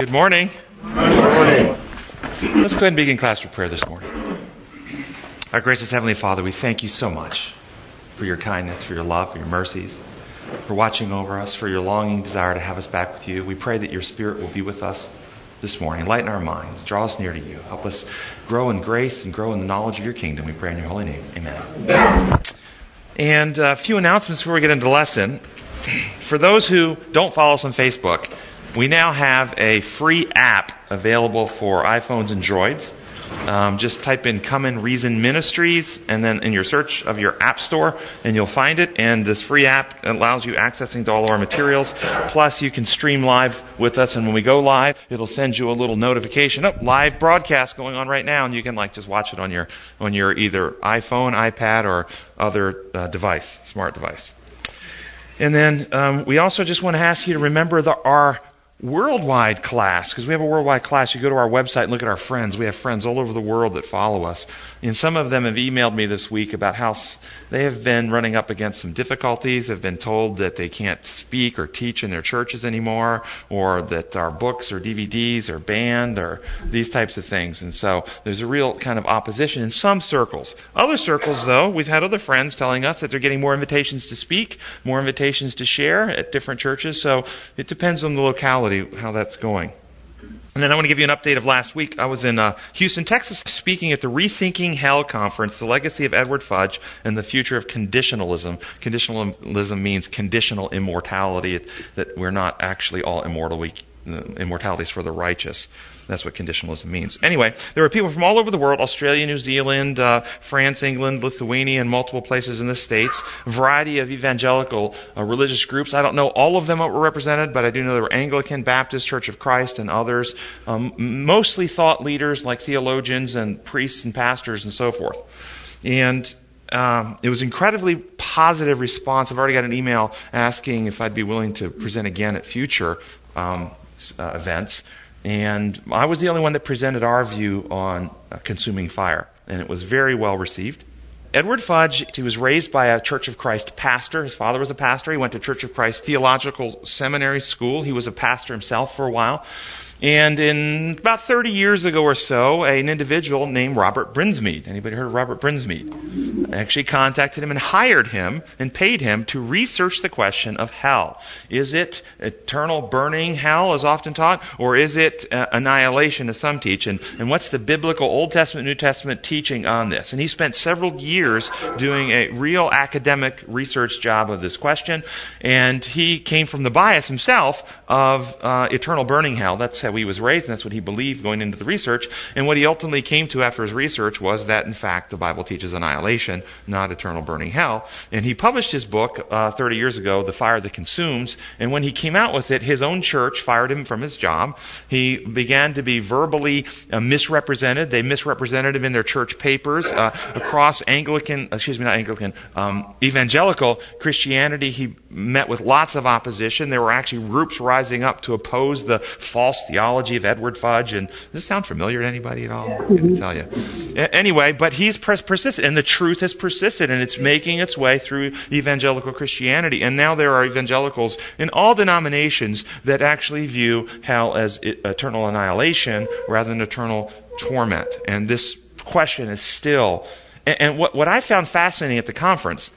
Good morning. Good morning. Let's go ahead and begin class with prayer this morning. Our gracious Heavenly Father, we thank you so much for your kindness, for your love, for your mercies, for watching over us, for your longing desire to have us back with you. We pray that your Spirit will be with us this morning. Lighten our minds, draw us near to you. Help us grow in grace and grow in the knowledge of your kingdom. We pray in your holy name. Amen. And a few announcements before we get into the lesson. For those who don't follow us on Facebook, we now have a free app available for iPhones and Droids. Um, just type in Come and Reason Ministries and then in your search of your app store and you'll find it. And this free app allows you accessing to all of our materials. Plus, you can stream live with us. And when we go live, it'll send you a little notification. Oh, live broadcast going on right now. And you can like just watch it on your, on your either iPhone, iPad, or other uh, device, smart device. And then um, we also just want to ask you to remember the, our worldwide class, because we have a worldwide class. You go to our website and look at our friends. We have friends all over the world that follow us. And some of them have emailed me this week about how they have been running up against some difficulties, have been told that they can't speak or teach in their churches anymore, or that our books or DVDs are banned, or these types of things. And so there's a real kind of opposition in some circles. Other circles, though, we've had other friends telling us that they're getting more invitations to speak, more invitations to share at different churches. So it depends on the locality how that's going. And then I want to give you an update of last week. I was in uh, Houston, Texas, speaking at the Rethinking Hell conference, the legacy of Edward Fudge and the future of conditionalism. Conditionalism means conditional immortality, that we're not actually all immortal. We, uh, immortality is for the righteous. That's what conditionalism means. Anyway, there were people from all over the world Australia, New Zealand, uh, France, England, Lithuania, and multiple places in the States. A variety of evangelical uh, religious groups. I don't know all of them were represented, but I do know there were Anglican, Baptist, Church of Christ, and others. Um, mostly thought leaders like theologians and priests and pastors and so forth. And um, it was incredibly positive response. I've already got an email asking if I'd be willing to present again at future um, uh, events. And I was the only one that presented our view on uh, consuming fire, and it was very well received. Edward Fudge, he was raised by a Church of Christ pastor. His father was a pastor. He went to Church of Christ Theological Seminary School. He was a pastor himself for a while. And in about 30 years ago or so, an individual named Robert Brinsmead, anybody heard of Robert Brinsmead? Actually contacted him and hired him and paid him to research the question of hell. Is it eternal burning hell, as often taught, or is it uh, annihilation, as some teach? And, and what's the biblical Old Testament, New Testament teaching on this? And he spent several years doing a real academic research job of this question. And he came from the bias himself of uh, eternal burning hell. That's how he was raised, and that's what he believed going into the research. And what he ultimately came to after his research was that, in fact, the Bible teaches annihilation, not eternal burning hell. And he published his book uh, 30 years ago, The Fire That Consumes. And when he came out with it, his own church fired him from his job. He began to be verbally uh, misrepresented. They misrepresented him in their church papers uh, across Anglican, excuse me, not Anglican, um, evangelical Christianity. He met with lots of opposition. There were actually groups rising up to oppose the false theology of Edward Fudge. And does this sound familiar to anybody at all? I can tell you. Anyway, but he's pers- persisted, and the truth has persisted, and it's making its way through evangelical Christianity. And now there are evangelicals in all denominations that actually view hell as eternal annihilation rather than eternal torment. And this question is still. And, and what, what I found fascinating at the conference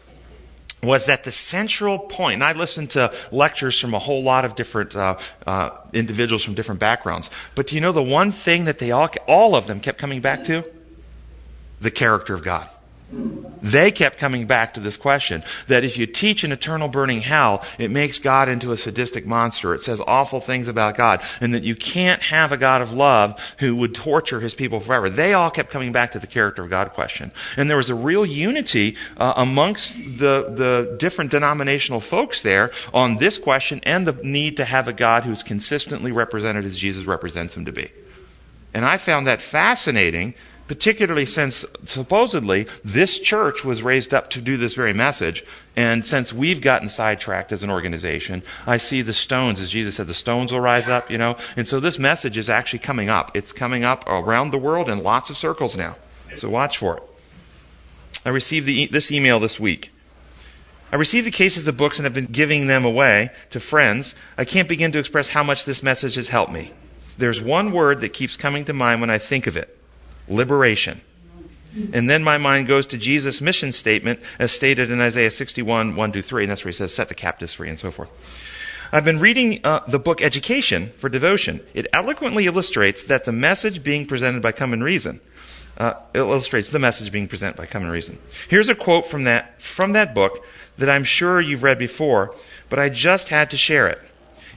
was that the central point, and I listened to lectures from a whole lot of different uh, uh, individuals from different backgrounds, but do you know the one thing that they all, all of them kept coming back to? The character of God. They kept coming back to this question that if you teach an eternal burning hell, it makes God into a sadistic monster. It says awful things about God, and that you can't have a God of love who would torture his people forever. They all kept coming back to the character of God question. And there was a real unity uh, amongst the, the different denominational folks there on this question and the need to have a God who's consistently represented as Jesus represents him to be. And I found that fascinating particularly since supposedly this church was raised up to do this very message. And since we've gotten sidetracked as an organization, I see the stones, as Jesus said, the stones will rise up, you know. And so this message is actually coming up. It's coming up around the world in lots of circles now. So watch for it. I received the, this email this week. I received the cases of books and have been giving them away to friends. I can't begin to express how much this message has helped me. there's one word that keeps coming to mind when I think of it liberation. And then my mind goes to Jesus' mission statement as stated in Isaiah 61, 1 to 3. And that's where he says, set the captives free and so forth. I've been reading uh, the book Education for Devotion. It eloquently illustrates that the message being presented by Come and Reason uh, illustrates the message being presented by Come and Reason. Here's a quote from that from that book that I'm sure you've read before, but I just had to share it.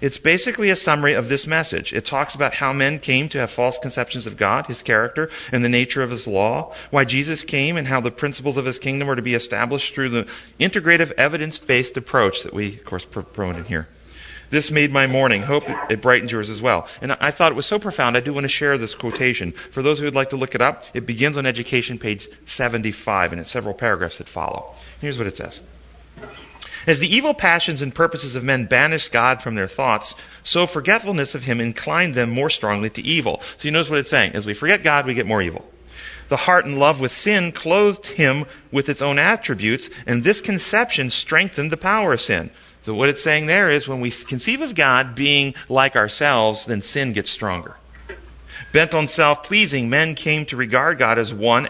It's basically a summary of this message. It talks about how men came to have false conceptions of God, His character, and the nature of His law, why Jesus came, and how the principles of His kingdom are to be established through the integrative, evidence-based approach that we, of course, promote in here. This made my morning. Hope it brightens yours as well. And I thought it was so profound, I do want to share this quotation. For those who would like to look it up, it begins on education page 75, and it's several paragraphs that follow. Here's what it says. As the evil passions and purposes of men banished God from their thoughts, so forgetfulness of Him inclined them more strongly to evil. So you notice what it's saying. As we forget God, we get more evil. The heart in love with sin clothed him with its own attributes, and this conception strengthened the power of sin. So what it's saying there is when we conceive of God being like ourselves, then sin gets stronger. Bent on self-pleasing, men came to regard God as one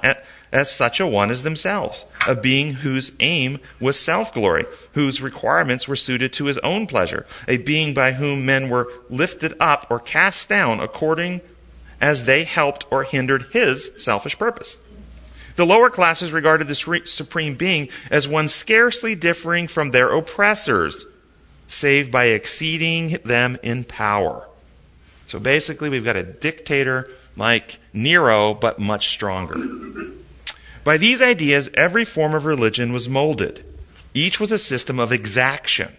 as such a one as themselves, a being whose aim was self glory, whose requirements were suited to his own pleasure, a being by whom men were lifted up or cast down according as they helped or hindered his selfish purpose. The lower classes regarded this supreme being as one scarcely differing from their oppressors, save by exceeding them in power. So basically, we've got a dictator like Nero, but much stronger. By these ideas, every form of religion was molded. Each was a system of exaction.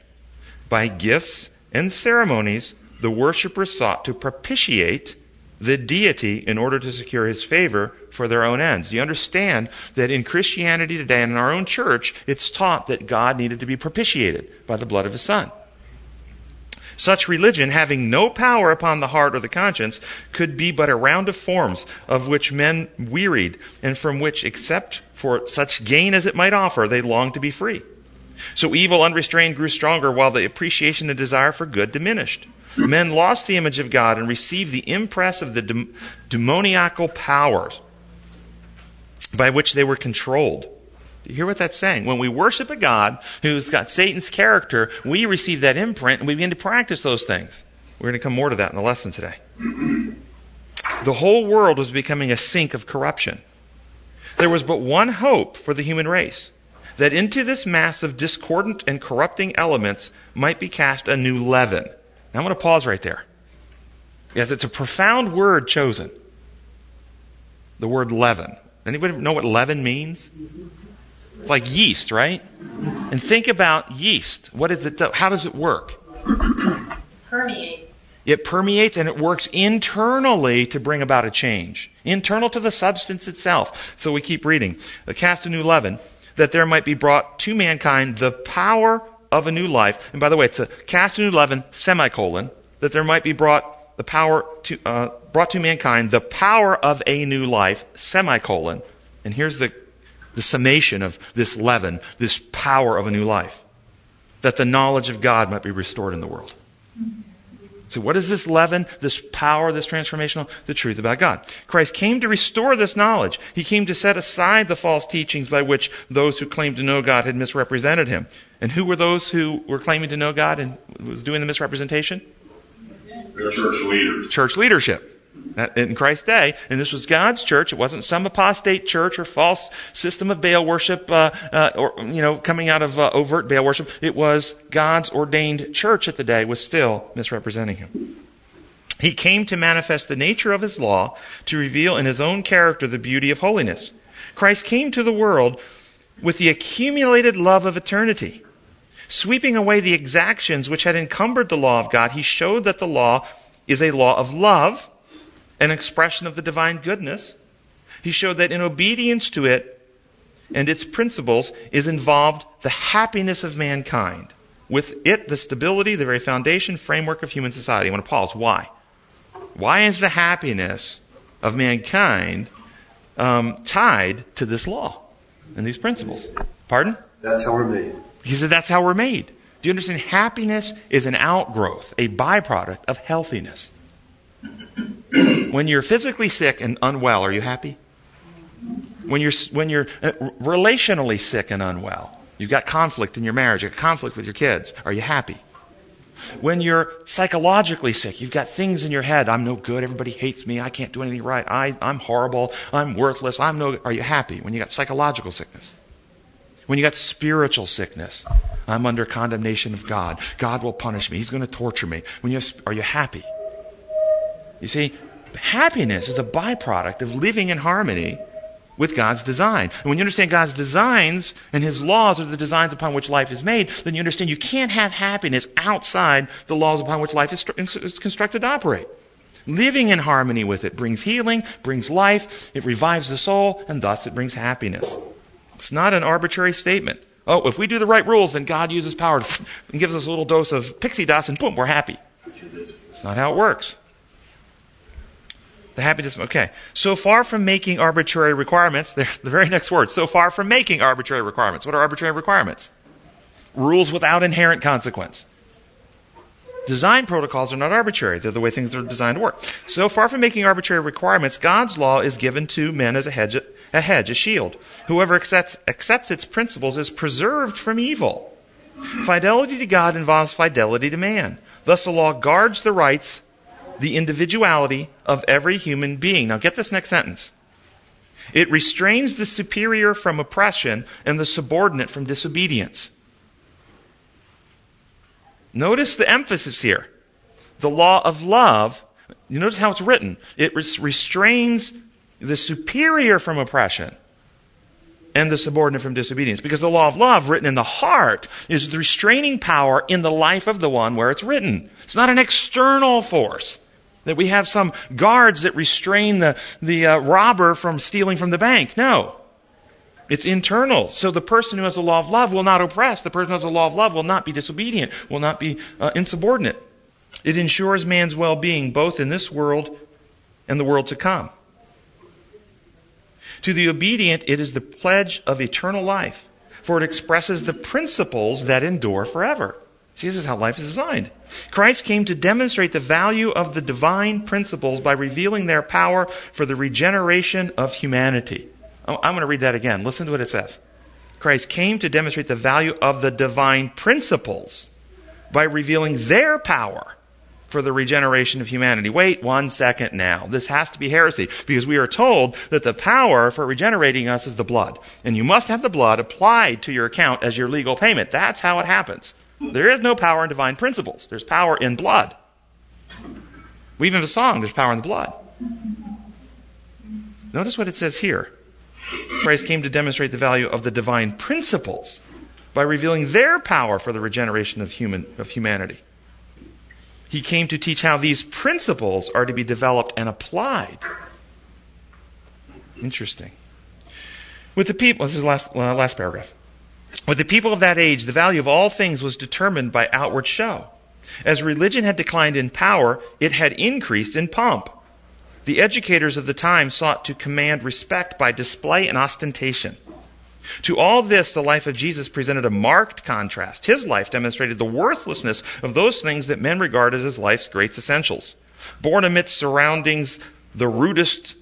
By gifts and ceremonies, the worshippers sought to propitiate the deity in order to secure his favor for their own ends. Do you understand that in Christianity today and in our own church, it's taught that God needed to be propitiated by the blood of his son? Such religion, having no power upon the heart or the conscience, could be but a round of forms of which men wearied, and from which, except for such gain as it might offer, they longed to be free. So evil unrestrained grew stronger, while the appreciation and desire for good diminished. Men lost the image of God and received the impress of the demoniacal powers by which they were controlled. You hear what that's saying? When we worship a God who's got Satan's character, we receive that imprint and we begin to practice those things. We're going to come more to that in the lesson today. The whole world was becoming a sink of corruption. There was but one hope for the human race that into this mass of discordant and corrupting elements might be cast a new leaven. Now I'm going to pause right there. Yes, it's a profound word chosen. The word leaven. Anybody know what leaven means? It's like yeast, right? And think about yeast. What is it? How does it work? Permeates. It permeates and it works internally to bring about a change. Internal to the substance itself. So we keep reading. The cast a new leaven, that there might be brought to mankind the power of a new life. And by the way, it's a cast a new leaven, semicolon, that there might be brought the power to, uh, brought to mankind the power of a new life, semicolon. And here's the the summation of this leaven, this power of a new life, that the knowledge of God might be restored in the world. So, what is this leaven, this power, this transformational? The truth about God. Christ came to restore this knowledge. He came to set aside the false teachings by which those who claimed to know God had misrepresented him. And who were those who were claiming to know God and was doing the misrepresentation? Church leaders. Church leadership in Christ's day, and this was God's church. It wasn't some apostate church or false system of Baal worship, uh, uh, or you know, coming out of uh, overt Baal worship. It was God's ordained church at the day was still misrepresenting Him. He came to manifest the nature of His law, to reveal in His own character the beauty of holiness. Christ came to the world with the accumulated love of eternity. Sweeping away the exactions which had encumbered the law of God, he showed that the law is a law of love an expression of the divine goodness. He showed that in obedience to it and its principles is involved the happiness of mankind. With it, the stability, the very foundation, framework of human society. I want to pause. Why? Why is the happiness of mankind um, tied to this law and these principles? Pardon? That's how we're made. He said that's how we're made. Do you understand? Happiness is an outgrowth, a byproduct of healthiness. When you're physically sick and unwell, are you happy? When you're, when you're uh, relationally sick and unwell, you've got conflict in your marriage, you've got conflict with your kids, are you happy? When you're psychologically sick, you've got things in your head. I'm no good. Everybody hates me. I can't do anything right. I, I'm horrible. I'm worthless. I'm no. Are you happy when you got psychological sickness? When you got spiritual sickness, I'm under condemnation of God. God will punish me. He's going to torture me. When you are you happy? You see, happiness is a byproduct of living in harmony with God's design. And when you understand God's designs and His laws are the designs upon which life is made, then you understand you can't have happiness outside the laws upon which life is, is constructed to operate. Living in harmony with it brings healing, brings life, it revives the soul, and thus it brings happiness. It's not an arbitrary statement. Oh, if we do the right rules, then God uses power and gives us a little dose of pixie dust, and boom, we're happy. It's not how it works. The happiness, okay. So far from making arbitrary requirements, the very next word, so far from making arbitrary requirements. What are arbitrary requirements? Rules without inherent consequence. Design protocols are not arbitrary. They're the way things are designed to work. So far from making arbitrary requirements, God's law is given to men as a hedge, a hedge, a shield. Whoever accepts, accepts its principles is preserved from evil. Fidelity to God involves fidelity to man. Thus, the law guards the rights the individuality of every human being. Now, get this next sentence. It restrains the superior from oppression and the subordinate from disobedience. Notice the emphasis here. The law of love, you notice how it's written. It restrains the superior from oppression and the subordinate from disobedience. Because the law of love, written in the heart, is the restraining power in the life of the one where it's written. It's not an external force. That we have some guards that restrain the, the uh, robber from stealing from the bank. No. It's internal. So the person who has the law of love will not oppress. The person who has the law of love will not be disobedient, will not be uh, insubordinate. It ensures man's well being both in this world and the world to come. To the obedient, it is the pledge of eternal life, for it expresses the principles that endure forever. See, this is how life is designed. Christ came to demonstrate the value of the divine principles by revealing their power for the regeneration of humanity. Oh, I'm going to read that again. Listen to what it says. Christ came to demonstrate the value of the divine principles by revealing their power for the regeneration of humanity. Wait one second now. This has to be heresy because we are told that the power for regenerating us is the blood. And you must have the blood applied to your account as your legal payment. That's how it happens. There is no power in divine principles. There's power in blood. We even have a song, there's power in the blood. Notice what it says here. Christ came to demonstrate the value of the divine principles by revealing their power for the regeneration of, human, of humanity. He came to teach how these principles are to be developed and applied. Interesting. With the people, this is the last, uh, last paragraph. With the people of that age, the value of all things was determined by outward show. As religion had declined in power, it had increased in pomp. The educators of the time sought to command respect by display and ostentation. To all this, the life of Jesus presented a marked contrast. His life demonstrated the worthlessness of those things that men regarded as life's great essentials. Born amidst surroundings the rudest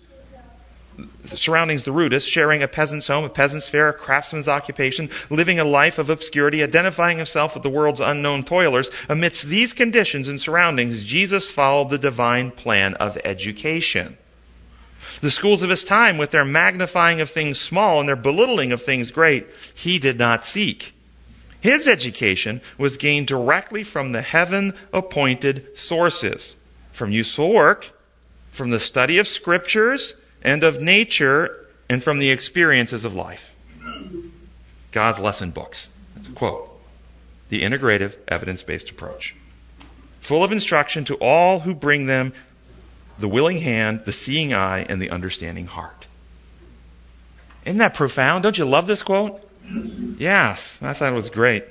surroundings the rudest, sharing a peasant's home, a peasant's fare, a craftsman's occupation, living a life of obscurity, identifying himself with the world's unknown toilers. Amidst these conditions and surroundings, Jesus followed the divine plan of education. The schools of his time, with their magnifying of things small and their belittling of things great, he did not seek. His education was gained directly from the heaven appointed sources, from useful work, from the study of scriptures, and of nature and from the experiences of life. God's lesson books. That's a quote. The integrative, evidence based approach. Full of instruction to all who bring them the willing hand, the seeing eye, and the understanding heart. Isn't that profound? Don't you love this quote? Yes, I thought it was great.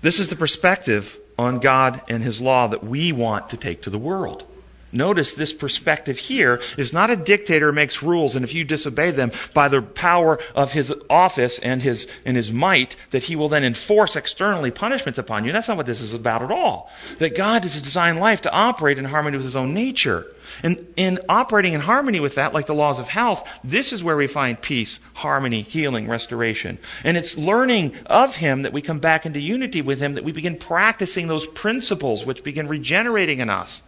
This is the perspective on God and His law that we want to take to the world. Notice this perspective here is not a dictator makes rules, and if you disobey them by the power of his office and his, and his might, that he will then enforce externally punishments upon you. That's not what this is about at all. That God has designed life to operate in harmony with his own nature. And in operating in harmony with that, like the laws of health, this is where we find peace, harmony, healing, restoration. And it's learning of him that we come back into unity with him, that we begin practicing those principles which begin regenerating in us.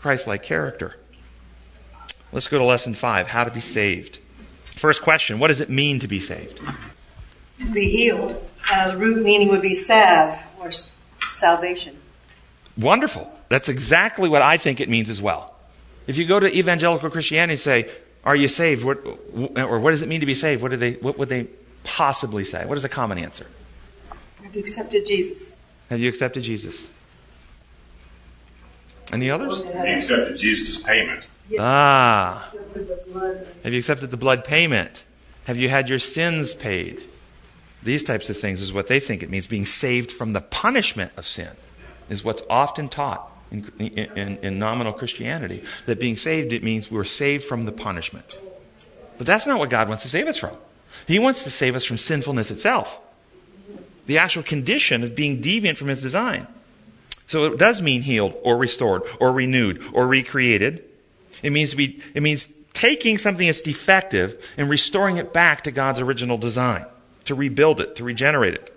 Christ like character. Let's go to lesson five how to be saved. First question What does it mean to be saved? To be healed. Uh, the root meaning would be salve or salvation. Wonderful. That's exactly what I think it means as well. If you go to evangelical Christianity and say, Are you saved? What, or what does it mean to be saved? What, do they, what would they possibly say? What is a common answer? Have you accepted Jesus? Have you accepted Jesus? Any others? He accepted Jesus' payment. Ah. Have you accepted the blood payment? Have you had your sins paid? These types of things is what they think it means. Being saved from the punishment of sin is what's often taught in, in, in nominal Christianity. That being saved, it means we're saved from the punishment. But that's not what God wants to save us from. He wants to save us from sinfulness itself. The actual condition of being deviant from His design. So it does mean healed or restored or renewed or recreated. It means to be, it means taking something that's defective and restoring it back to God's original design, to rebuild it, to regenerate it.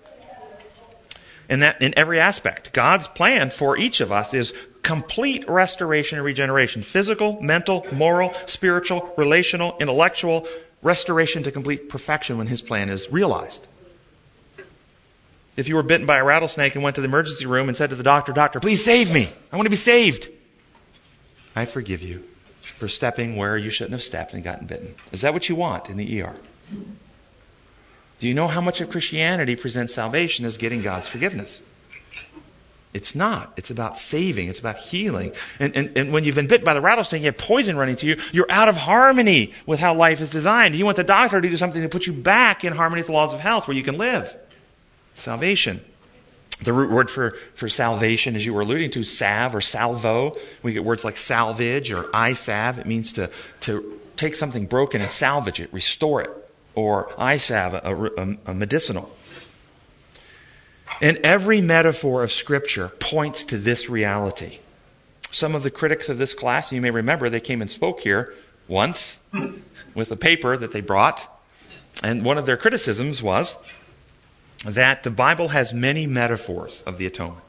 And that in every aspect. God's plan for each of us is complete restoration and regeneration. Physical, mental, moral, spiritual, relational, intellectual, restoration to complete perfection when His plan is realized. If you were bitten by a rattlesnake and went to the emergency room and said to the doctor, Doctor, please save me. I want to be saved. I forgive you for stepping where you shouldn't have stepped and gotten bitten. Is that what you want in the ER? Do you know how much of Christianity presents salvation as getting God's forgiveness? It's not. It's about saving. It's about healing. And, and, and when you've been bit by the rattlesnake, you have poison running to you, you're out of harmony with how life is designed. You want the doctor to do something to put you back in harmony with the laws of health where you can live salvation. The root word for, for salvation, as you were alluding to, salve or salvo. We get words like salvage or I salve. It means to, to take something broken and salvage it, restore it. Or I salve, a, a, a medicinal. And every metaphor of Scripture points to this reality. Some of the critics of this class, you may remember, they came and spoke here once with a paper that they brought. And one of their criticisms was that the Bible has many metaphors of the atonement.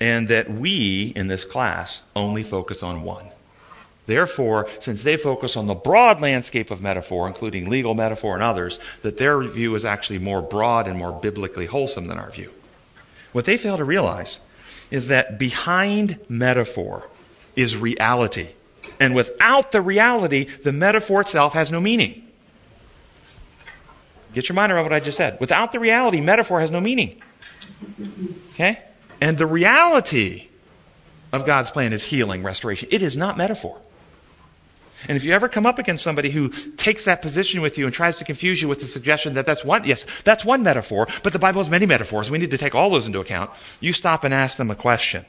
And that we in this class only focus on one. Therefore, since they focus on the broad landscape of metaphor, including legal metaphor and others, that their view is actually more broad and more biblically wholesome than our view. What they fail to realize is that behind metaphor is reality. And without the reality, the metaphor itself has no meaning. Get your mind around what I just said. Without the reality, metaphor has no meaning. Okay? And the reality of God's plan is healing, restoration. It is not metaphor. And if you ever come up against somebody who takes that position with you and tries to confuse you with the suggestion that that's one, yes, that's one metaphor, but the Bible has many metaphors. We need to take all those into account. You stop and ask them a question.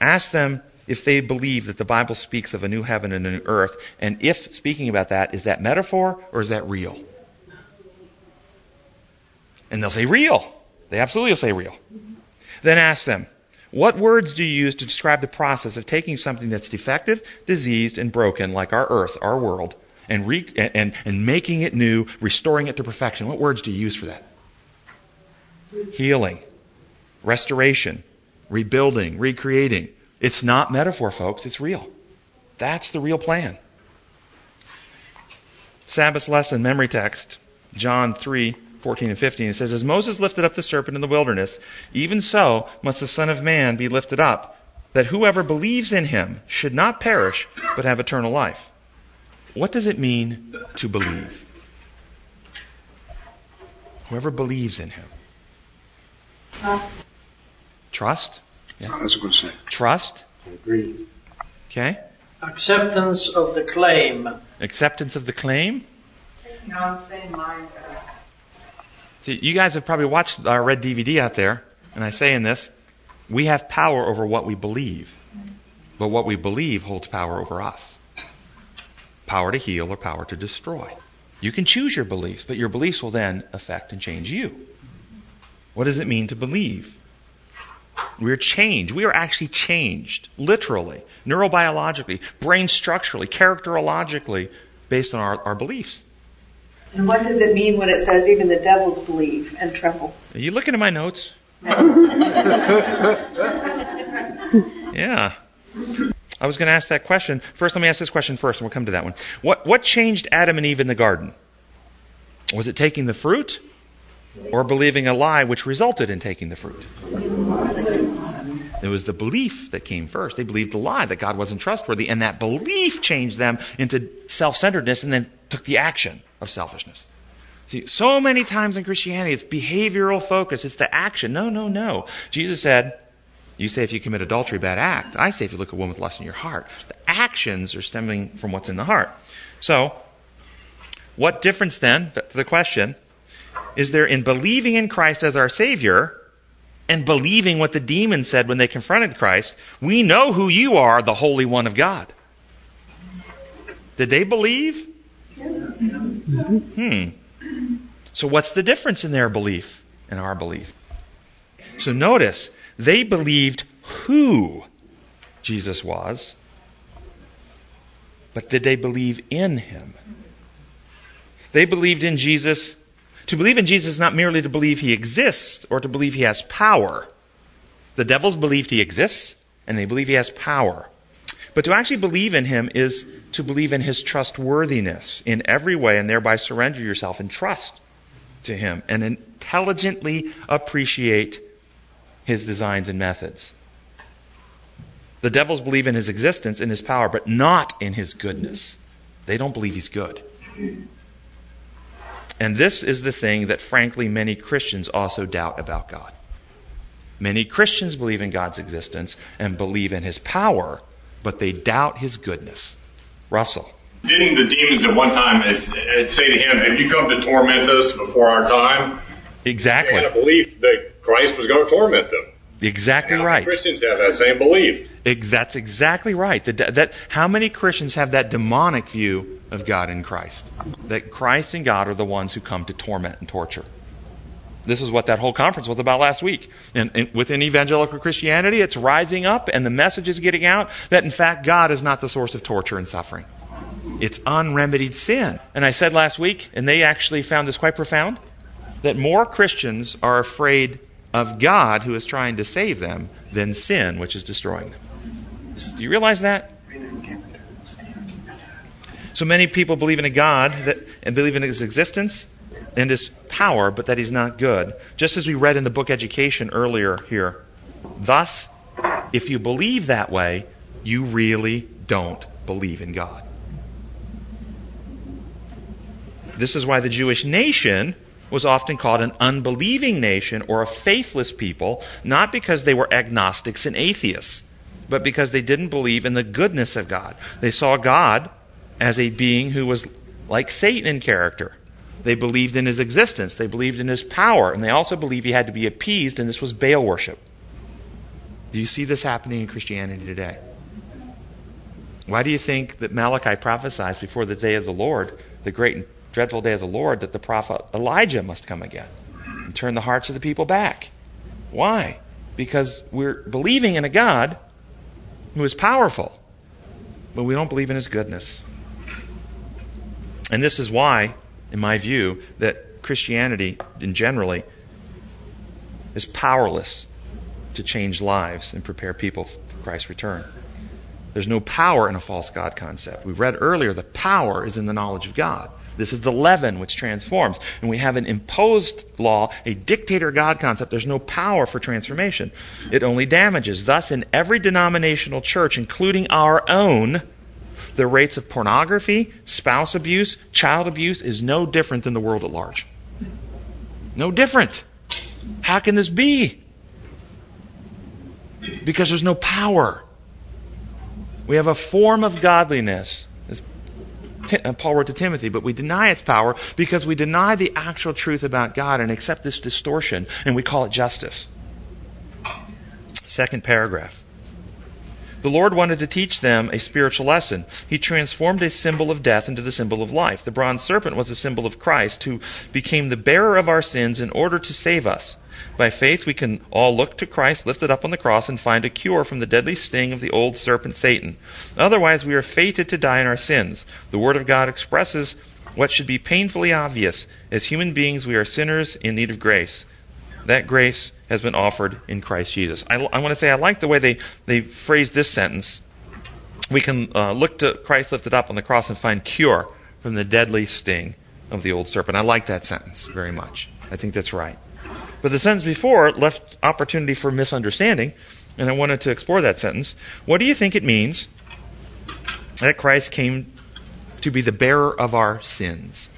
Ask them if they believe that the Bible speaks of a new heaven and a new earth, and if speaking about that, is that metaphor or is that real? And they'll say real. They absolutely will say real. Then ask them, what words do you use to describe the process of taking something that's defective, diseased, and broken, like our earth, our world, and, re- and, and making it new, restoring it to perfection? What words do you use for that? Healing, restoration, rebuilding, recreating. It's not metaphor, folks, it's real. That's the real plan. Sabbath lesson memory text, John 3 14 and 15. It says, As Moses lifted up the serpent in the wilderness, even so must the Son of Man be lifted up, that whoever believes in him should not perish, but have eternal life. What does it mean to believe? Whoever believes in him. Trust. Trust? Yeah. I was going to say. Trust? I agree. Okay. Acceptance of the claim. Acceptance of the claim? Taking on same mind. Uh, See, you guys have probably watched our red DVD out there, and I say in this, We have power over what we believe, but what we believe holds power over us power to heal or power to destroy. You can choose your beliefs, but your beliefs will then affect and change you. What does it mean to believe? We're changed. We are actually changed, literally, neurobiologically, brain structurally, characterologically, based on our, our beliefs. And what does it mean when it says even the devils believe and tremble? Are you looking at my notes? yeah. I was going to ask that question. First, let me ask this question first, and we'll come to that one. What, what changed Adam and Eve in the garden? Was it taking the fruit or believing a lie which resulted in taking the fruit? It was the belief that came first. They believed the lie that God wasn't trustworthy, and that belief changed them into self centeredness and then took the action of selfishness. See, so many times in Christianity, it's behavioral focus, it's the action. No, no, no. Jesus said, You say if you commit adultery, bad act. I say if you look at a woman with lust in your heart. The actions are stemming from what's in the heart. So, what difference then, to the question, is there in believing in Christ as our Savior and believing what the demons said when they confronted Christ? We know who you are, the Holy One of God. Did they believe? Hmm. So, what's the difference in their belief and our belief? So, notice, they believed who Jesus was, but did they believe in him? They believed in Jesus. To believe in Jesus is not merely to believe he exists or to believe he has power. The devils believed he exists, and they believe he has power. But to actually believe in him is to believe in his trustworthiness in every way and thereby surrender yourself in trust to him and intelligently appreciate his designs and methods. The devils believe in his existence and his power, but not in his goodness. They don't believe he's good. And this is the thing that, frankly, many Christians also doubt about God. Many Christians believe in God's existence and believe in his power, but they doubt his goodness. Russell. Didn't the demons at one time say to him, Have you come to torment us before our time? Exactly. They had a belief that Christ was going to torment them. Exactly right. Christians have that same belief. That's exactly right. That, that, how many Christians have that demonic view of God in Christ? That Christ and God are the ones who come to torment and torture. This is what that whole conference was about last week. And, and, within evangelical Christianity, it's rising up and the message is getting out that in fact God is not the source of torture and suffering. It's unremedied sin. And I said last week, and they actually found this quite profound, that more Christians are afraid of God who is trying to save them than sin which is destroying them. Do you realize that? So many people believe in a God that, and believe in his existence and his power, but that he's not good. Just as we read in the book Education earlier here. Thus, if you believe that way, you really don't believe in God. This is why the Jewish nation was often called an unbelieving nation or a faithless people, not because they were agnostics and atheists, but because they didn't believe in the goodness of God. They saw God as a being who was like Satan in character. They believed in his existence, they believed in his power, and they also believed he had to be appeased, and this was Baal worship. Do you see this happening in Christianity today? Why do you think that Malachi prophesies before the day of the Lord, the great and dreadful day of the Lord, that the prophet Elijah must come again and turn the hearts of the people back? Why? Because we're believing in a God who is powerful, but we don't believe in his goodness. And this is why, in my view, that Christianity, in generally, is powerless to change lives and prepare people for Christ's return. There's no power in a false God concept. We read earlier the power is in the knowledge of God. This is the leaven which transforms. And we have an imposed law, a dictator God concept. There's no power for transformation. It only damages. Thus, in every denominational church, including our own, the rates of pornography, spouse abuse, child abuse is no different than the world at large. No different. How can this be? Because there's no power. We have a form of godliness, Uh, Paul wrote to Timothy, but we deny its power because we deny the actual truth about God and accept this distortion, and we call it justice. Second paragraph. The Lord wanted to teach them a spiritual lesson. He transformed a symbol of death into the symbol of life. The bronze serpent was a symbol of Christ, who became the bearer of our sins in order to save us. By faith, we can all look to Christ lifted up on the cross and find a cure from the deadly sting of the old serpent Satan. Otherwise, we are fated to die in our sins. The Word of God expresses what should be painfully obvious. As human beings, we are sinners in need of grace. That grace has been offered in Christ Jesus. I, I want to say I like the way they, they phrase this sentence. We can uh, look to Christ lifted up on the cross and find cure from the deadly sting of the old serpent. I like that sentence very much. I think that's right. But the sentence before left opportunity for misunderstanding, and I wanted to explore that sentence. What do you think it means that Christ came to be the bearer of our sins?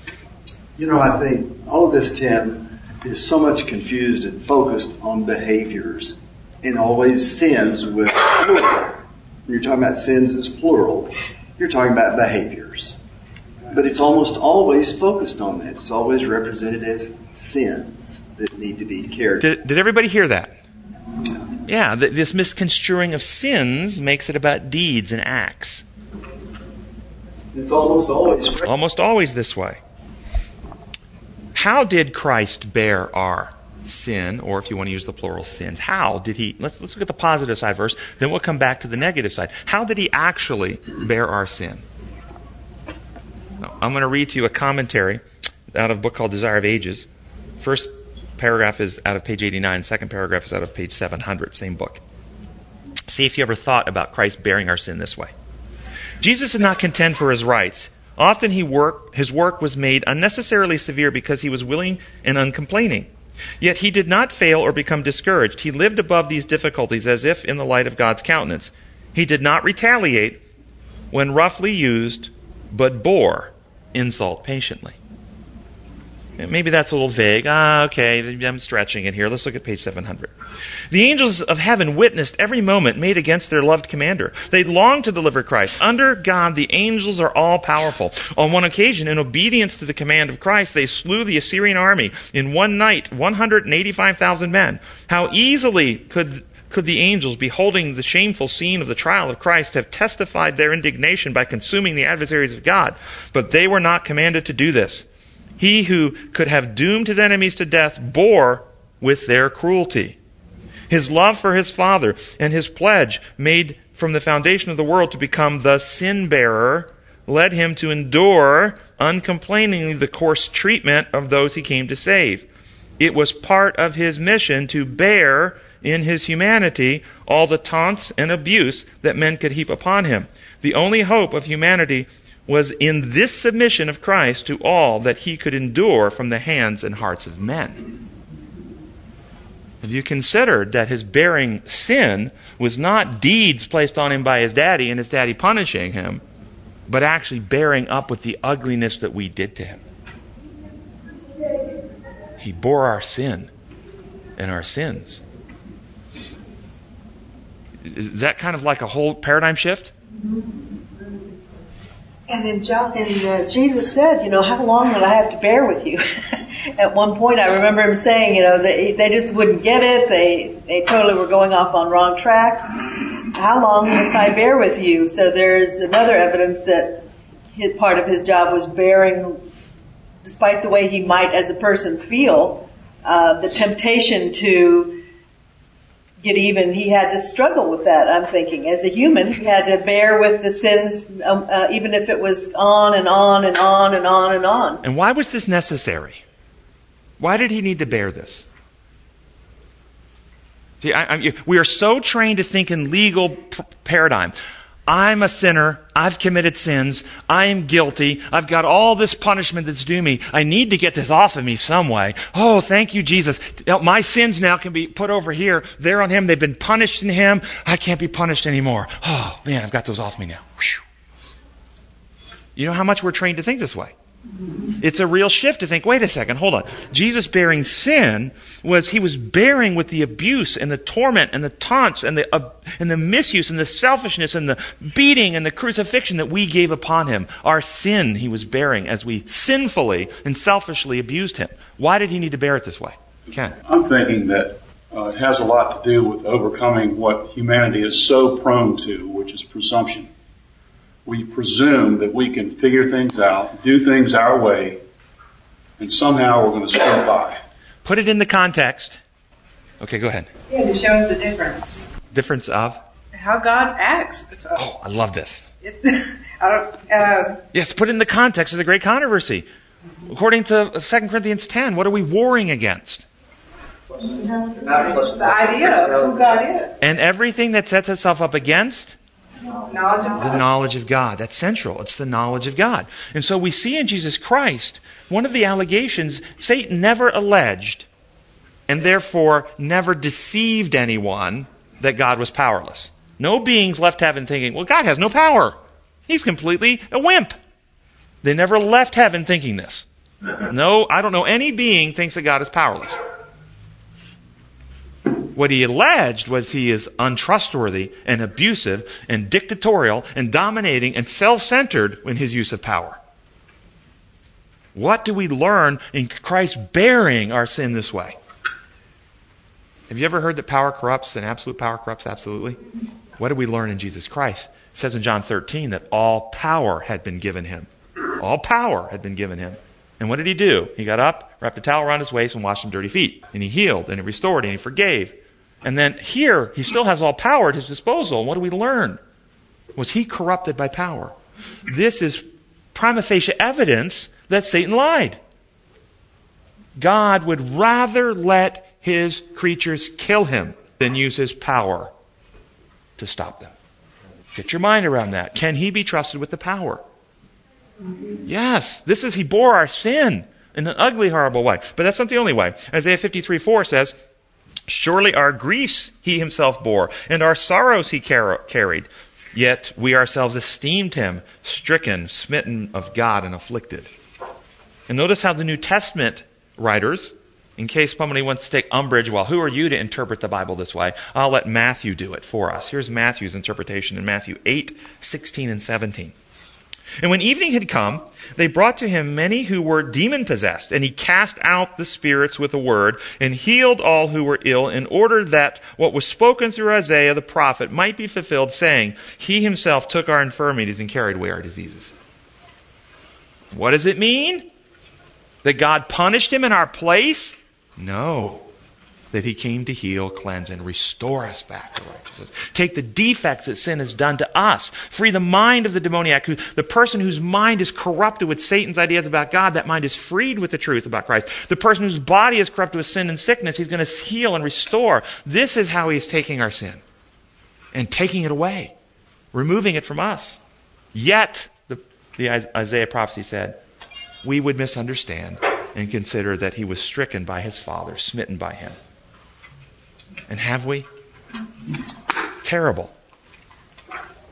You know, I think all of this, Tim, is so much confused and focused on behaviors and always sins with plural. When you're talking about sins as plural, you're talking about behaviors. But it's almost always focused on that. It's always represented as sins that need to be cared Did, did everybody hear that? Yeah, th- this misconstruing of sins makes it about deeds and acts. It's almost always Almost always this way. How did Christ bear our sin, or if you want to use the plural, sins? How did he? Let's, let's look at the positive side first, then we'll come back to the negative side. How did he actually bear our sin? I'm going to read to you a commentary out of a book called Desire of Ages. First paragraph is out of page 89, second paragraph is out of page 700, same book. See if you ever thought about Christ bearing our sin this way. Jesus did not contend for his rights. Often he work, his work was made unnecessarily severe because he was willing and uncomplaining. Yet he did not fail or become discouraged. He lived above these difficulties as if in the light of God's countenance. He did not retaliate when roughly used, but bore insult patiently. Maybe that's a little vague. Ah, okay, I'm stretching it here. Let's look at page 700. The angels of heaven witnessed every moment made against their loved commander. They longed to deliver Christ. Under God, the angels are all powerful. On one occasion, in obedience to the command of Christ, they slew the Assyrian army in one night, 185,000 men. How easily could could the angels, beholding the shameful scene of the trial of Christ, have testified their indignation by consuming the adversaries of God? But they were not commanded to do this. He who could have doomed his enemies to death bore with their cruelty. His love for his Father and his pledge made from the foundation of the world to become the sin bearer led him to endure uncomplainingly the coarse treatment of those he came to save. It was part of his mission to bear in his humanity all the taunts and abuse that men could heap upon him. The only hope of humanity was in this submission of Christ to all that he could endure from the hands and hearts of men. Have you considered that his bearing sin was not deeds placed on him by his daddy and his daddy punishing him, but actually bearing up with the ugliness that we did to him? He bore our sin and our sins. Is that kind of like a whole paradigm shift? And then John, and uh, Jesus said, you know, how long will I have to bear with you? At one point, I remember him saying, you know, they, they just wouldn't get it. They they totally were going off on wrong tracks. How long must I bear with you? So there's another evidence that his, part of his job was bearing, despite the way he might, as a person, feel uh, the temptation to get even, he had to struggle with that, I'm thinking. As a human, he had to bear with the sins, um, uh, even if it was on and on and on and on and on. And why was this necessary? Why did he need to bear this? See, I, I, we are so trained to think in legal p- paradigm. I'm a sinner. I've committed sins. I am guilty. I've got all this punishment that's due me. I need to get this off of me some way. Oh, thank you, Jesus. My sins now can be put over here. They're on Him. They've been punished in Him. I can't be punished anymore. Oh, man, I've got those off me now. Whew. You know how much we're trained to think this way? It's a real shift to think, wait a second, hold on. Jesus bearing sin was, he was bearing with the abuse and the torment and the taunts and the, uh, and the misuse and the selfishness and the beating and the crucifixion that we gave upon him. Our sin he was bearing as we sinfully and selfishly abused him. Why did he need to bear it this way? Ken. I'm thinking that uh, it has a lot to do with overcoming what humanity is so prone to, which is presumption. We presume that we can figure things out, do things our way, and somehow we're going to slip by. Put it in the context. Okay, go ahead. Yeah, it shows the difference. Difference of? How God acts. Oh, I love this. It, I don't, uh, Yes, put it in the context of the great controversy. According to 2 Corinthians 10, what are we warring against? the idea of who God is. And everything that sets itself up against Knowledge of the knowledge of God. That's central. It's the knowledge of God. And so we see in Jesus Christ, one of the allegations, Satan never alleged and therefore never deceived anyone that God was powerless. No beings left heaven thinking, well, God has no power. He's completely a wimp. They never left heaven thinking this. No, I don't know any being thinks that God is powerless. What he alleged was he is untrustworthy and abusive and dictatorial and dominating and self centered in his use of power. What do we learn in Christ bearing our sin this way? Have you ever heard that power corrupts and absolute power corrupts absolutely? What do we learn in Jesus Christ? It says in John 13 that all power had been given him. All power had been given him. And what did he do? He got up, wrapped a towel around his waist, and washed some dirty feet. And he healed, and he restored, and he forgave. And then here, he still has all power at his disposal. What do we learn? Was he corrupted by power? This is prima facie evidence that Satan lied. God would rather let his creatures kill him than use his power to stop them. Get your mind around that. Can he be trusted with the power? Yes. This is, he bore our sin in an ugly, horrible way. But that's not the only way. Isaiah 53 4 says, Surely our griefs he himself bore, and our sorrows he car- carried. Yet we ourselves esteemed him stricken, smitten of God, and afflicted. And notice how the New Testament writers, in case somebody wants to take umbrage, well, who are you to interpret the Bible this way? I'll let Matthew do it for us. Here's Matthew's interpretation in Matthew 8, 16, and 17. And when evening had come, they brought to him many who were demon possessed, and he cast out the spirits with a word, and healed all who were ill, in order that what was spoken through Isaiah the prophet might be fulfilled, saying, He himself took our infirmities and carried away our diseases. What does it mean? That God punished him in our place? No. That he came to heal, cleanse, and restore us back to righteousness. Take the defects that sin has done to us. Free the mind of the demoniac, who, the person whose mind is corrupted with Satan's ideas about God, that mind is freed with the truth about Christ. The person whose body is corrupted with sin and sickness, he's going to heal and restore. This is how he's taking our sin and taking it away, removing it from us. Yet, the, the Isaiah prophecy said, we would misunderstand and consider that he was stricken by his father, smitten by him. And have we? Terrible.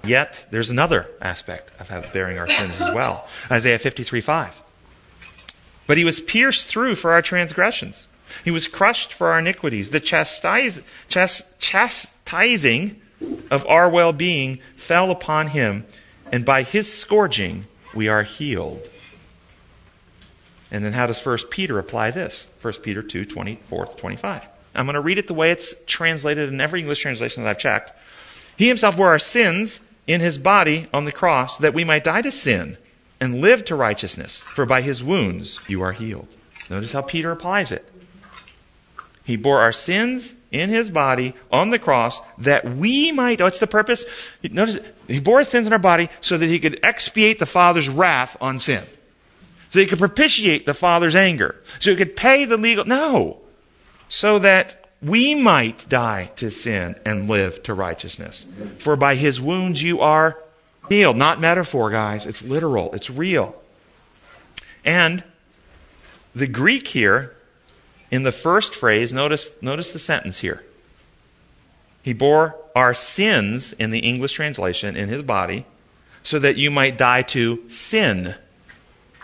Yet, there's another aspect of bearing our sins as well. Isaiah 53 5. But he was pierced through for our transgressions, he was crushed for our iniquities. The chastise, chas, chastising of our well being fell upon him, and by his scourging we are healed. And then how does 1 Peter apply this? 1 Peter 2, 24 25. I'm going to read it the way it's translated in every English translation that I've checked. He himself bore our sins in his body on the cross that we might die to sin and live to righteousness. For by his wounds you are healed. Notice how Peter applies it. He bore our sins in his body on the cross that we might, what's the purpose? Notice, he bore sins in our body so that he could expiate the Father's wrath on sin. So he could propitiate the Father's anger. So he could pay the legal, no. So that we might die to sin and live to righteousness. For by his wounds you are healed. Not metaphor, guys. It's literal. It's real. And the Greek here, in the first phrase, notice, notice the sentence here. He bore our sins in the English translation in his body so that you might die to sin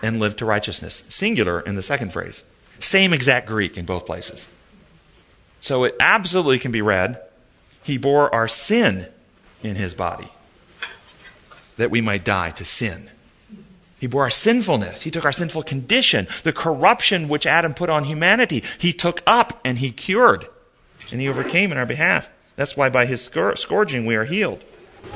and live to righteousness. Singular in the second phrase. Same exact Greek in both places. So it absolutely can be read, He bore our sin in His body that we might die to sin. He bore our sinfulness. He took our sinful condition, the corruption which Adam put on humanity. He took up and He cured. and he overcame in our behalf. That's why by his scour- scourging we are healed.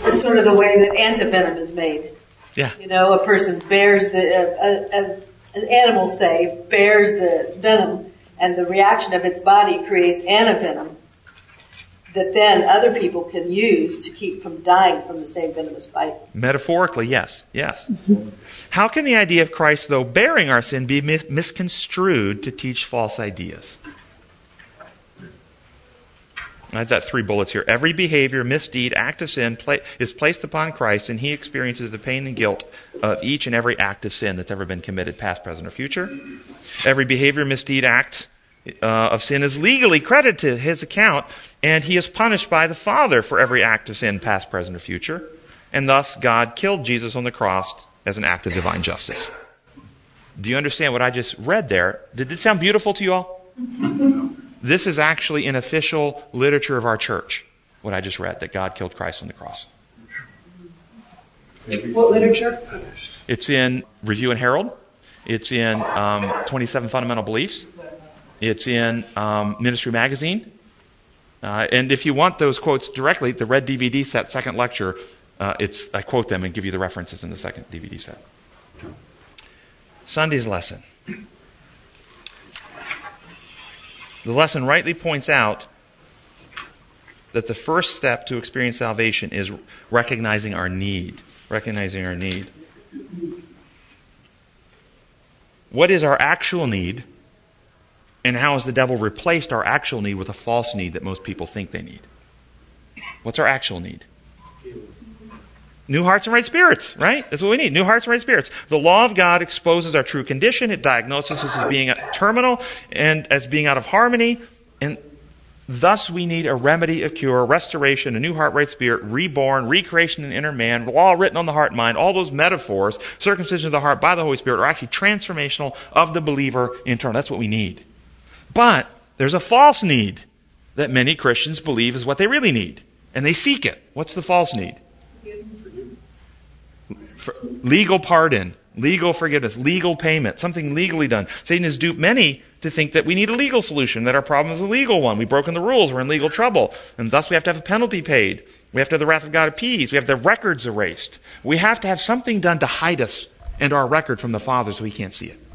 It's sort of the way that antivenom is made. Yeah. You know, a person bears the, a, an animal, say, bears the venom, and the reaction of its body creates antivenom that then other people can use to keep from dying from the same venomous bite. Metaphorically, yes, yes. How can the idea of Christ, though bearing our sin, be mis- misconstrued to teach false ideas? I've got three bullets here. Every behavior, misdeed, act of sin pla- is placed upon Christ, and he experiences the pain and guilt of each and every act of sin that's ever been committed, past, present, or future. Every behavior, misdeed, act uh, of sin is legally credited to his account, and he is punished by the Father for every act of sin, past, present, or future. And thus, God killed Jesus on the cross as an act of divine justice. Do you understand what I just read there? Did it sound beautiful to you all? This is actually in official literature of our church, what I just read, that God killed Christ on the cross. What literature? It's in Review and Herald. It's in um, 27 Fundamental Beliefs. It's in um, Ministry Magazine. Uh, and if you want those quotes directly, the red DVD set, second lecture, uh, it's, I quote them and give you the references in the second DVD set. Sunday's lesson. The lesson rightly points out that the first step to experience salvation is recognizing our need. Recognizing our need. What is our actual need? And how has the devil replaced our actual need with a false need that most people think they need? What's our actual need? New hearts and right spirits, right? That's what we need. New hearts and right spirits. The law of God exposes our true condition. It diagnoses us as being terminal and as being out of harmony. And thus we need a remedy, a cure, a restoration, a new heart, right spirit, reborn, recreation in the inner man, law written on the heart mind. All those metaphors, circumcision of the heart by the Holy Spirit, are actually transformational of the believer internal. That's what we need. But there's a false need that many Christians believe is what they really need. And they seek it. What's the false need? For legal pardon, legal forgiveness, legal payment, something legally done. Satan has duped many to think that we need a legal solution, that our problem is a legal one. We've broken the rules, we're in legal trouble, and thus we have to have a penalty paid. We have to have the wrath of God appeased. We have the records erased. We have to have something done to hide us and our record from the Father so he can't see it.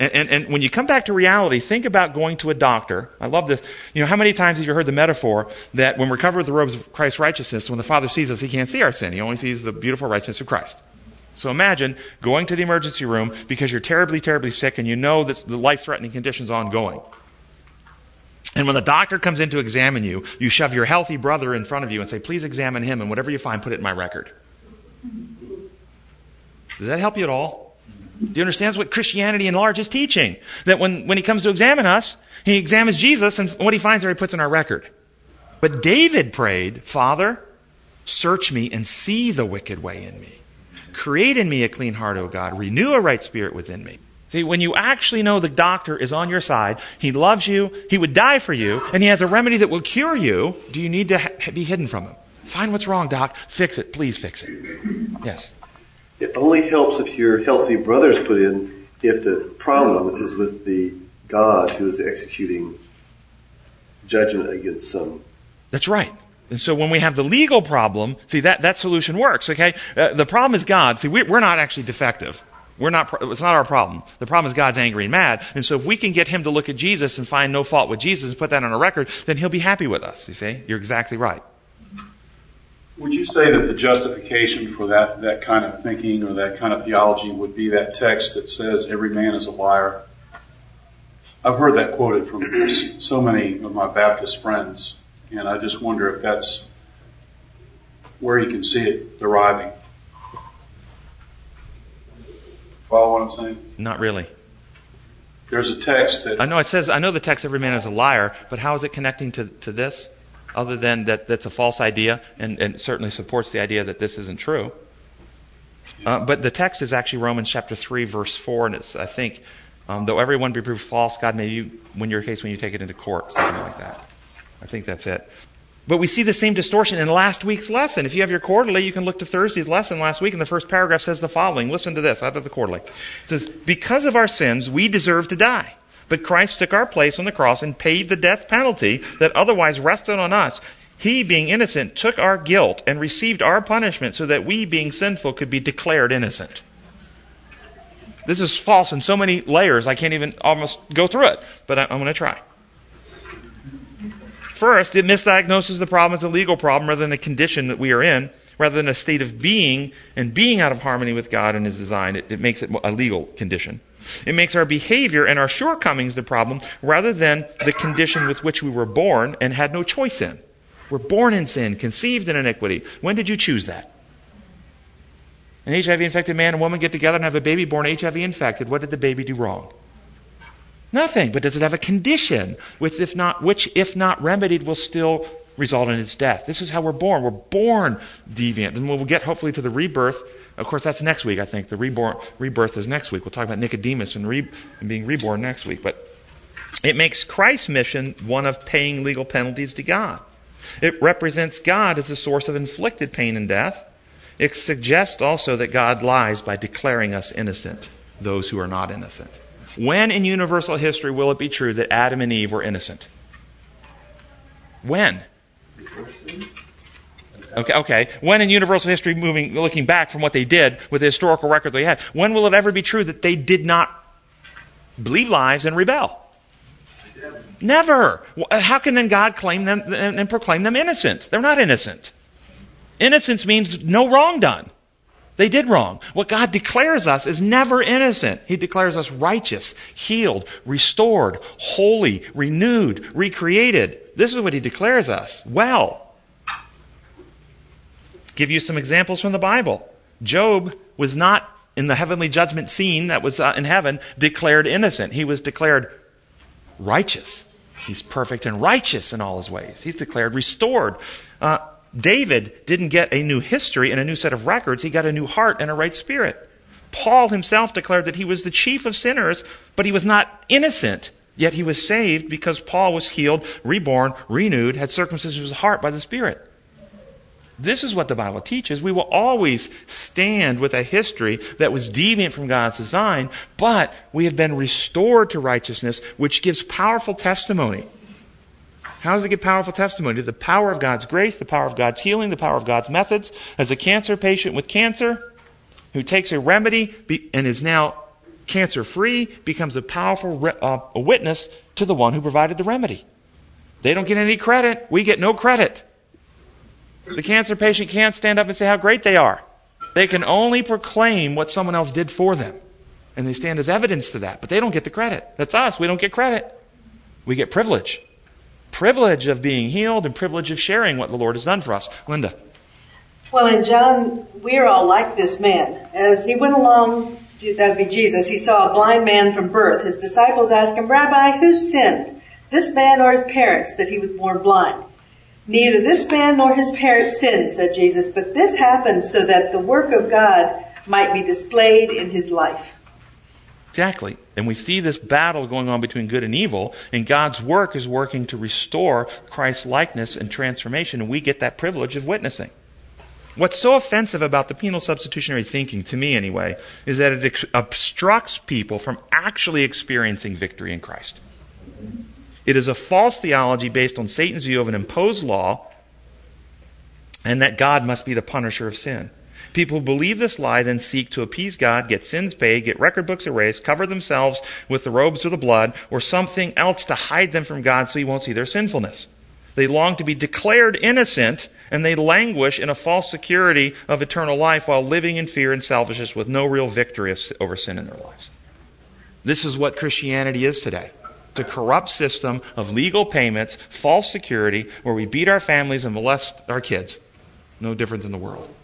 And, and, and, when you come back to reality, think about going to a doctor. I love this. You know, how many times have you heard the metaphor that when we're covered with the robes of Christ's righteousness, when the Father sees us, he can't see our sin. He only sees the beautiful righteousness of Christ. So imagine going to the emergency room because you're terribly, terribly sick and you know that the life threatening condition's ongoing. And when the doctor comes in to examine you, you shove your healthy brother in front of you and say, please examine him, and whatever you find, put it in my record. Does that help you at all? Do you understand what Christianity in large is teaching? That when, when he comes to examine us, he examines Jesus and what he finds there he puts in our record. But David prayed, Father, search me and see the wicked way in me. Create in me a clean heart, O God. Renew a right spirit within me. See, when you actually know the doctor is on your side, he loves you, he would die for you, and he has a remedy that will cure you, do you need to ha- be hidden from him? Find what's wrong, doc. Fix it. Please fix it. Yes. It only helps if your healthy brother's put in if the problem is with the God who is executing judgment against some. That's right. And so when we have the legal problem, see that that solution works. Okay, uh, the problem is God. See, we, we're not actually defective. We're not. It's not our problem. The problem is God's angry and mad. And so if we can get Him to look at Jesus and find no fault with Jesus and put that on a record, then He'll be happy with us. You see, you're exactly right. Would you say that the justification for that, that kind of thinking or that kind of theology would be that text that says every man is a liar? I've heard that quoted from so many of my Baptist friends, and I just wonder if that's where you can see it deriving. Follow what I'm saying? Not really. There's a text that I know it says. I know the text. Every man is a liar. But how is it connecting to to this? Other than that, that's a false idea, and, and certainly supports the idea that this isn't true. Uh, but the text is actually Romans chapter three, verse four, and it's I think, um, though everyone be proved false, God may you win your case when you take it into court, something like that. I think that's it. But we see the same distortion in last week's lesson. If you have your quarterly, you can look to Thursday's lesson last week, and the first paragraph says the following. Listen to this out of the quarterly. It says, Because of our sins, we deserve to die. But Christ took our place on the cross and paid the death penalty that otherwise rested on us. He, being innocent, took our guilt and received our punishment so that we, being sinful, could be declared innocent. This is false in so many layers, I can't even almost go through it, but I'm going to try. First, it misdiagnoses the problem as a legal problem rather than the condition that we are in, rather than a state of being and being out of harmony with God and His design. It, it makes it a legal condition. It makes our behavior and our shortcomings the problem rather than the condition with which we were born and had no choice in. We're born in sin, conceived in iniquity. When did you choose that? An HIV infected man and woman get together and have a baby born HIV infected. What did the baby do wrong? Nothing. But does it have a condition which, if not, which, if not remedied, will still result in its death? This is how we're born. We're born deviant. And we'll get hopefully to the rebirth. Of course, that's next week, I think. The reborn, rebirth is next week. We'll talk about Nicodemus and, re, and being reborn next week. But it makes Christ's mission one of paying legal penalties to God. It represents God as the source of inflicted pain and death. It suggests also that God lies by declaring us innocent, those who are not innocent. When in universal history will it be true that Adam and Eve were innocent? When? Okay, okay. When in universal history, moving, looking back from what they did with the historical record they had, when will it ever be true that they did not believe lies and rebel? Never. Uh, how can then God claim them and proclaim them innocent? They're not innocent. Innocence means no wrong done. They did wrong. What God declares us is never innocent. He declares us righteous, healed, restored, holy, renewed, recreated. This is what He declares us. Well, give you some examples from the Bible. Job was not in the heavenly judgment scene that was uh, in heaven declared innocent. He was declared righteous. He's perfect and righteous in all his ways. He's declared restored. Uh, David didn't get a new history and a new set of records, he got a new heart and a right spirit. Paul himself declared that he was the chief of sinners, but he was not innocent. Yet he was saved because Paul was healed, reborn, renewed, had circumcision of his heart by the Spirit. This is what the Bible teaches. We will always stand with a history that was deviant from God's design, but we have been restored to righteousness, which gives powerful testimony. How does it give powerful testimony? The power of God's grace, the power of God's healing, the power of God's methods. As a cancer patient with cancer who takes a remedy and is now cancer free becomes a powerful uh, a witness to the one who provided the remedy. They don't get any credit. We get no credit. The cancer patient can't stand up and say how great they are. They can only proclaim what someone else did for them. And they stand as evidence to that. But they don't get the credit. That's us. We don't get credit. We get privilege privilege of being healed and privilege of sharing what the Lord has done for us. Linda. Well, in John, we're all like this man. As he went along, that would be Jesus, he saw a blind man from birth. His disciples asked him, Rabbi, who sinned, this man or his parents, that he was born blind? Neither this man nor his parents sinned, said Jesus, but this happened so that the work of God might be displayed in his life. Exactly. And we see this battle going on between good and evil, and God's work is working to restore Christ's likeness and transformation, and we get that privilege of witnessing. What's so offensive about the penal substitutionary thinking, to me anyway, is that it obstructs people from actually experiencing victory in Christ. It is a false theology based on Satan's view of an imposed law and that God must be the punisher of sin. People who believe this lie then seek to appease God, get sins paid, get record books erased, cover themselves with the robes of the blood, or something else to hide them from God so he won't see their sinfulness. They long to be declared innocent, and they languish in a false security of eternal life while living in fear and selfishness with no real victory over sin in their lives. This is what Christianity is today. It's a corrupt system of legal payments, false security, where we beat our families and molest our kids. No different than the world.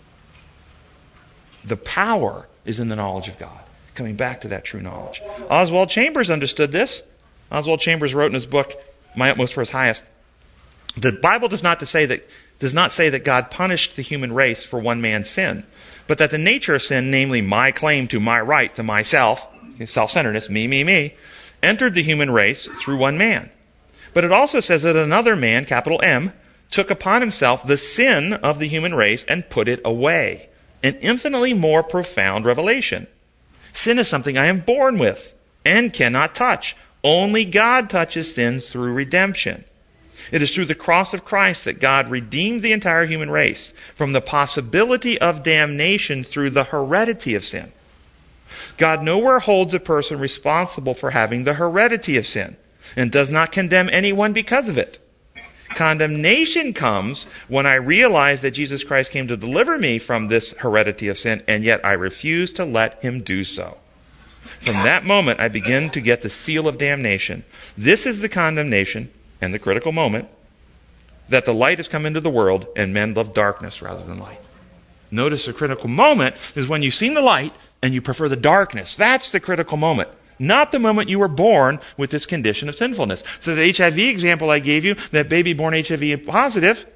The power is in the knowledge of God. Coming back to that true knowledge. Oswald Chambers understood this. Oswald Chambers wrote in his book, My Utmost for His Highest, the Bible does not, say that, does not say that God punished the human race for one man's sin, but that the nature of sin, namely my claim to my right to myself, self centeredness, me, me, me, entered the human race through one man. But it also says that another man, capital M, took upon himself the sin of the human race and put it away an infinitely more profound revelation. Sin is something I am born with and cannot touch. Only God touches sin through redemption. It is through the cross of Christ that God redeemed the entire human race from the possibility of damnation through the heredity of sin. God nowhere holds a person responsible for having the heredity of sin and does not condemn anyone because of it. Condemnation comes when I realize that Jesus Christ came to deliver me from this heredity of sin, and yet I refuse to let him do so. From that moment, I begin to get the seal of damnation. This is the condemnation and the critical moment that the light has come into the world and men love darkness rather than light. Notice the critical moment is when you've seen the light and you prefer the darkness. That's the critical moment. Not the moment you were born with this condition of sinfulness. So the HIV example I gave you, that baby born HIV positive,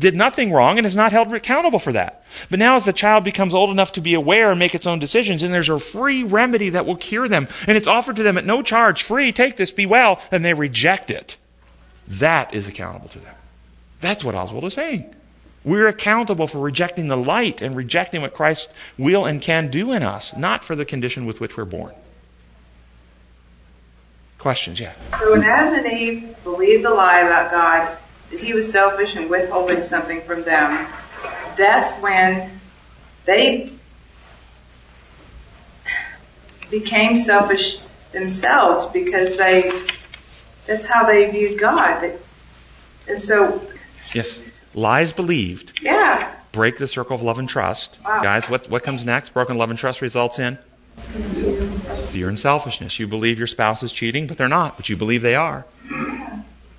did nothing wrong and is not held accountable for that. But now as the child becomes old enough to be aware and make its own decisions, and there's a free remedy that will cure them, and it's offered to them at no charge, free, take this, be well, and they reject it. That is accountable to them. That's what Oswald is saying. We're accountable for rejecting the light and rejecting what Christ will and can do in us, not for the condition with which we're born. Questions? Yeah. So when Adam and Eve believed the lie about God, that he was selfish and withholding something from them, that's when they became selfish themselves because they that's how they viewed God. And so Yes. Lies believed yeah. break the circle of love and trust. Wow. Guys, what, what comes next? Broken love and trust results in fear and selfishness. You believe your spouse is cheating, but they're not, but you believe they are.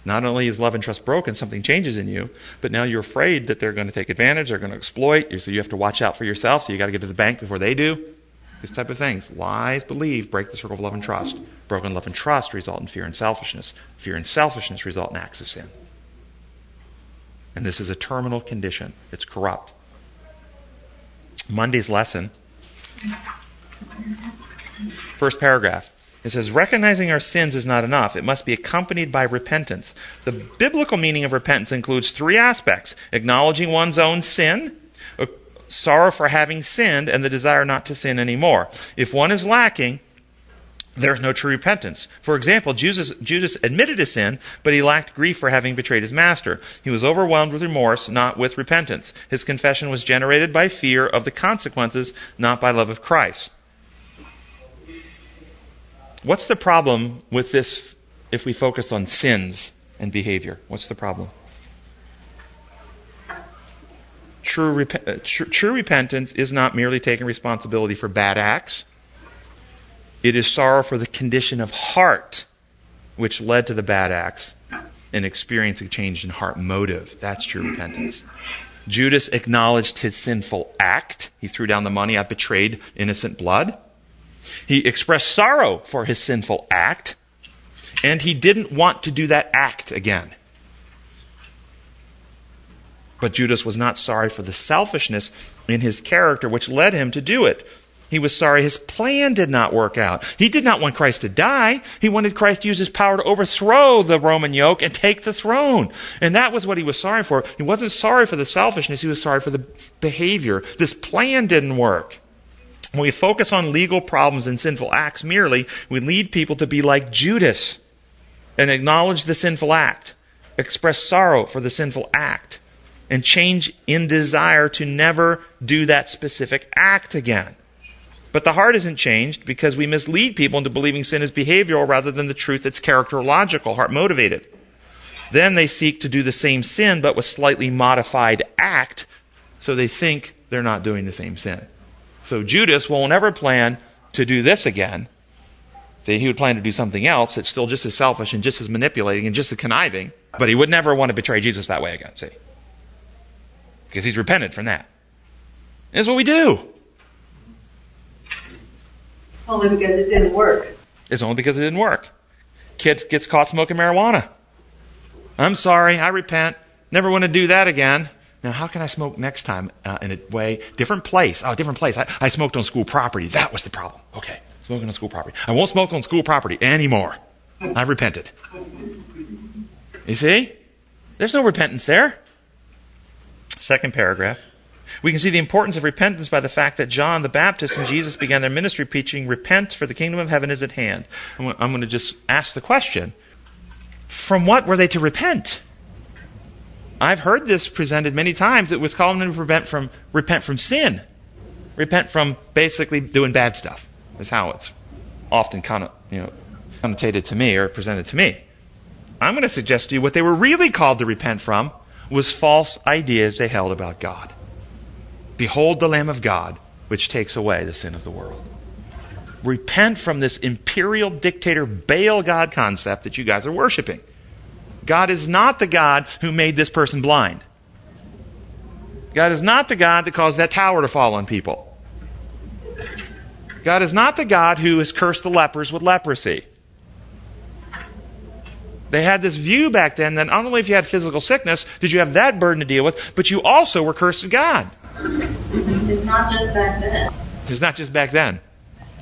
Not only is love and trust broken, something changes in you, but now you're afraid that they're going to take advantage, they're going to exploit you, so you have to watch out for yourself, so you got to get to the bank before they do. These type of things. Lies believe, break the circle of love and trust. Broken love and trust result in fear and selfishness. Fear and selfishness result in acts of sin. And this is a terminal condition. It's corrupt. Monday's lesson, first paragraph. It says, recognizing our sins is not enough. It must be accompanied by repentance. The biblical meaning of repentance includes three aspects acknowledging one's own sin, sorrow for having sinned, and the desire not to sin anymore. If one is lacking, there's no true repentance. For example, Judas, Judas admitted his sin, but he lacked grief for having betrayed his master. He was overwhelmed with remorse, not with repentance. His confession was generated by fear of the consequences, not by love of Christ. What's the problem with this if we focus on sins and behavior? What's the problem? True, rep- uh, tr- true repentance is not merely taking responsibility for bad acts. It is sorrow for the condition of heart which led to the bad acts and experiencing a change in heart motive. That's true repentance. Judas acknowledged his sinful act. He threw down the money. I betrayed innocent blood. He expressed sorrow for his sinful act, and he didn't want to do that act again. But Judas was not sorry for the selfishness in his character which led him to do it. He was sorry his plan did not work out. He did not want Christ to die. He wanted Christ to use his power to overthrow the Roman yoke and take the throne. And that was what he was sorry for. He wasn't sorry for the selfishness, he was sorry for the behavior. This plan didn't work. When we focus on legal problems and sinful acts merely, we lead people to be like Judas and acknowledge the sinful act, express sorrow for the sinful act, and change in desire to never do that specific act again. But the heart isn't changed because we mislead people into believing sin is behavioral rather than the truth that's characterological, heart motivated. Then they seek to do the same sin but with slightly modified act so they think they're not doing the same sin. So Judas won't ever plan to do this again. See, he would plan to do something else that's still just as selfish and just as manipulating and just as conniving, but he would never want to betray Jesus that way again, see? Because he's repented from that. And that's what we do. Only because it didn't work. It's only because it didn't work. Kid gets caught smoking marijuana. I'm sorry, I repent. Never want to do that again. Now, how can I smoke next time uh, in a way? Different place. Oh, different place. I, I smoked on school property. That was the problem. Okay, smoking on school property. I won't smoke on school property anymore. I've repented. You see? There's no repentance there. Second paragraph. We can see the importance of repentance by the fact that John the Baptist and Jesus began their ministry preaching, Repent, for the kingdom of heaven is at hand. I'm going to just ask the question from what were they to repent? I've heard this presented many times. It was calling them to repent from, repent from sin. Repent from basically doing bad stuff, is how it's often conno- you know, connotated to me or presented to me. I'm going to suggest to you what they were really called to repent from was false ideas they held about God. Behold the Lamb of God, which takes away the sin of the world. Repent from this imperial dictator Baal God concept that you guys are worshiping. God is not the God who made this person blind. God is not the God that caused that tower to fall on people. God is not the God who has cursed the lepers with leprosy. They had this view back then that not only if you had physical sickness did you have that burden to deal with, but you also were cursed of God. It's not just back then. It's not just back then.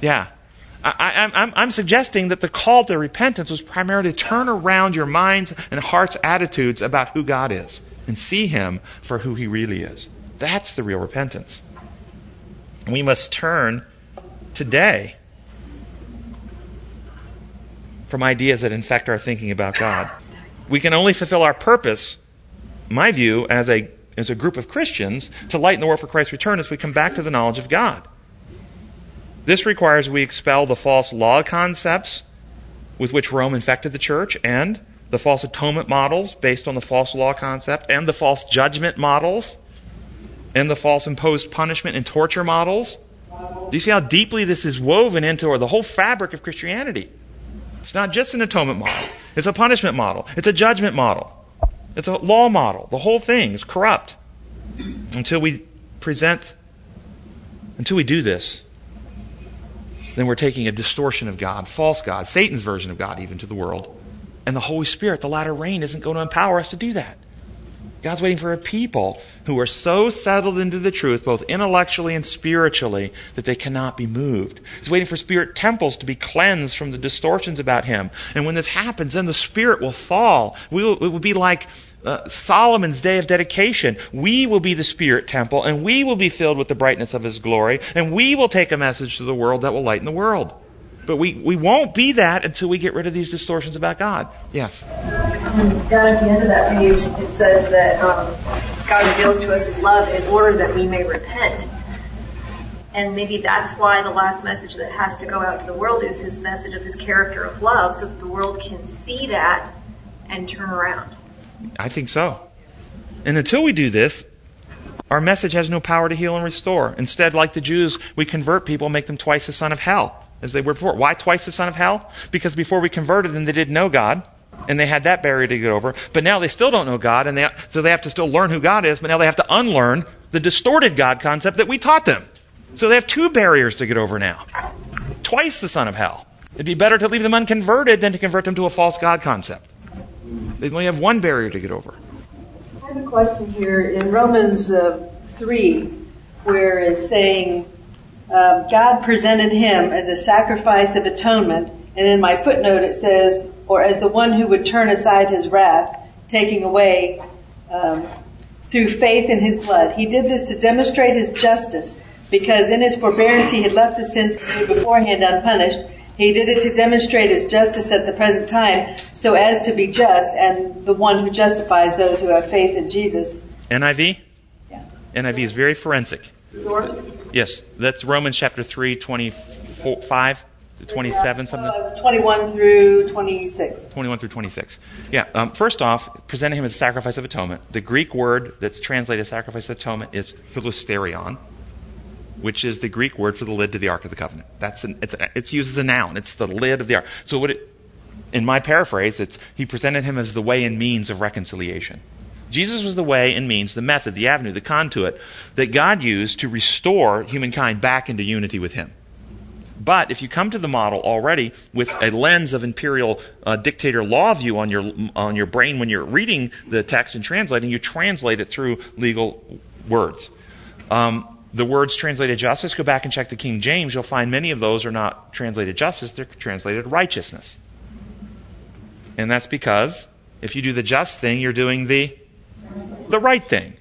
Yeah. I, am I'm suggesting that the call to repentance was primarily to turn around your minds and heart's attitudes about who God is and see Him for who He really is. That's the real repentance. We must turn today from ideas that infect our thinking about God. We can only fulfill our purpose, my view, as a, as a group of Christians, to lighten the world for Christ's return as we come back to the knowledge of God. This requires we expel the false law concepts with which Rome infected the church and the false atonement models based on the false law concept and the false judgment models and the false imposed punishment and torture models. Do you see how deeply this is woven into or the whole fabric of Christianity? It's not just an atonement model. It's a punishment model. It's a judgment model. It's a law model. The whole thing is corrupt. Until we present, until we do this, then we're taking a distortion of God, false God, Satan's version of God, even to the world. And the Holy Spirit, the latter rain, isn't going to empower us to do that. God's waiting for a people who are so settled into the truth, both intellectually and spiritually, that they cannot be moved. He's waiting for spirit temples to be cleansed from the distortions about Him. And when this happens, then the Spirit will fall. We will, it will be like uh, Solomon's day of dedication. We will be the Spirit temple, and we will be filled with the brightness of His glory, and we will take a message to the world that will lighten the world. But we, we won't be that until we get rid of these distortions about God. Yes? Down at the end of that page, it says that um, God reveals to us His love in order that we may repent. And maybe that's why the last message that has to go out to the world is His message of His character of love, so that the world can see that and turn around. I think so. And until we do this, our message has no power to heal and restore. Instead, like the Jews, we convert people, make them twice the son of hell, as they were before. Why twice the son of hell? Because before we converted them, they didn't know God, and they had that barrier to get over. But now they still don't know God, and they, so they have to still learn who God is, but now they have to unlearn the distorted God concept that we taught them. So they have two barriers to get over now. Twice the son of hell. It'd be better to leave them unconverted than to convert them to a false God concept. They only have one barrier to get over. I have a question here in Romans uh, 3, where it's saying uh, God presented him as a sacrifice of atonement. And in my footnote it says, or as the one who would turn aside his wrath, taking away um, through faith in his blood. He did this to demonstrate his justice, because in his forbearance he had left the sins beforehand unpunished he did it to demonstrate his justice at the present time, so as to be just and the one who justifies those who have faith in Jesus. NIV? Yeah. NIV is very forensic. Source? Yes, that's Romans chapter 3, 25 to 27, something? Uh, 21 through 26. 21 through 26. Yeah, um, first off, presenting him as a sacrifice of atonement. The Greek word that's translated sacrifice of atonement is hilasterion which is the Greek word for the lid to the Ark of the Covenant. That's an, it's, it's used as a noun. It's the lid of the Ark. So what it, in my paraphrase, it's he presented him as the way and means of reconciliation. Jesus was the way and means, the method, the avenue, the conduit that God used to restore humankind back into unity with Him. But if you come to the model already with a lens of imperial uh, dictator law view on your on your brain when you're reading the text and translating, you translate it through legal words. Um, the words translated justice, go back and check the King James. You'll find many of those are not translated justice, they're translated righteousness. And that's because if you do the just thing, you're doing the, the right thing.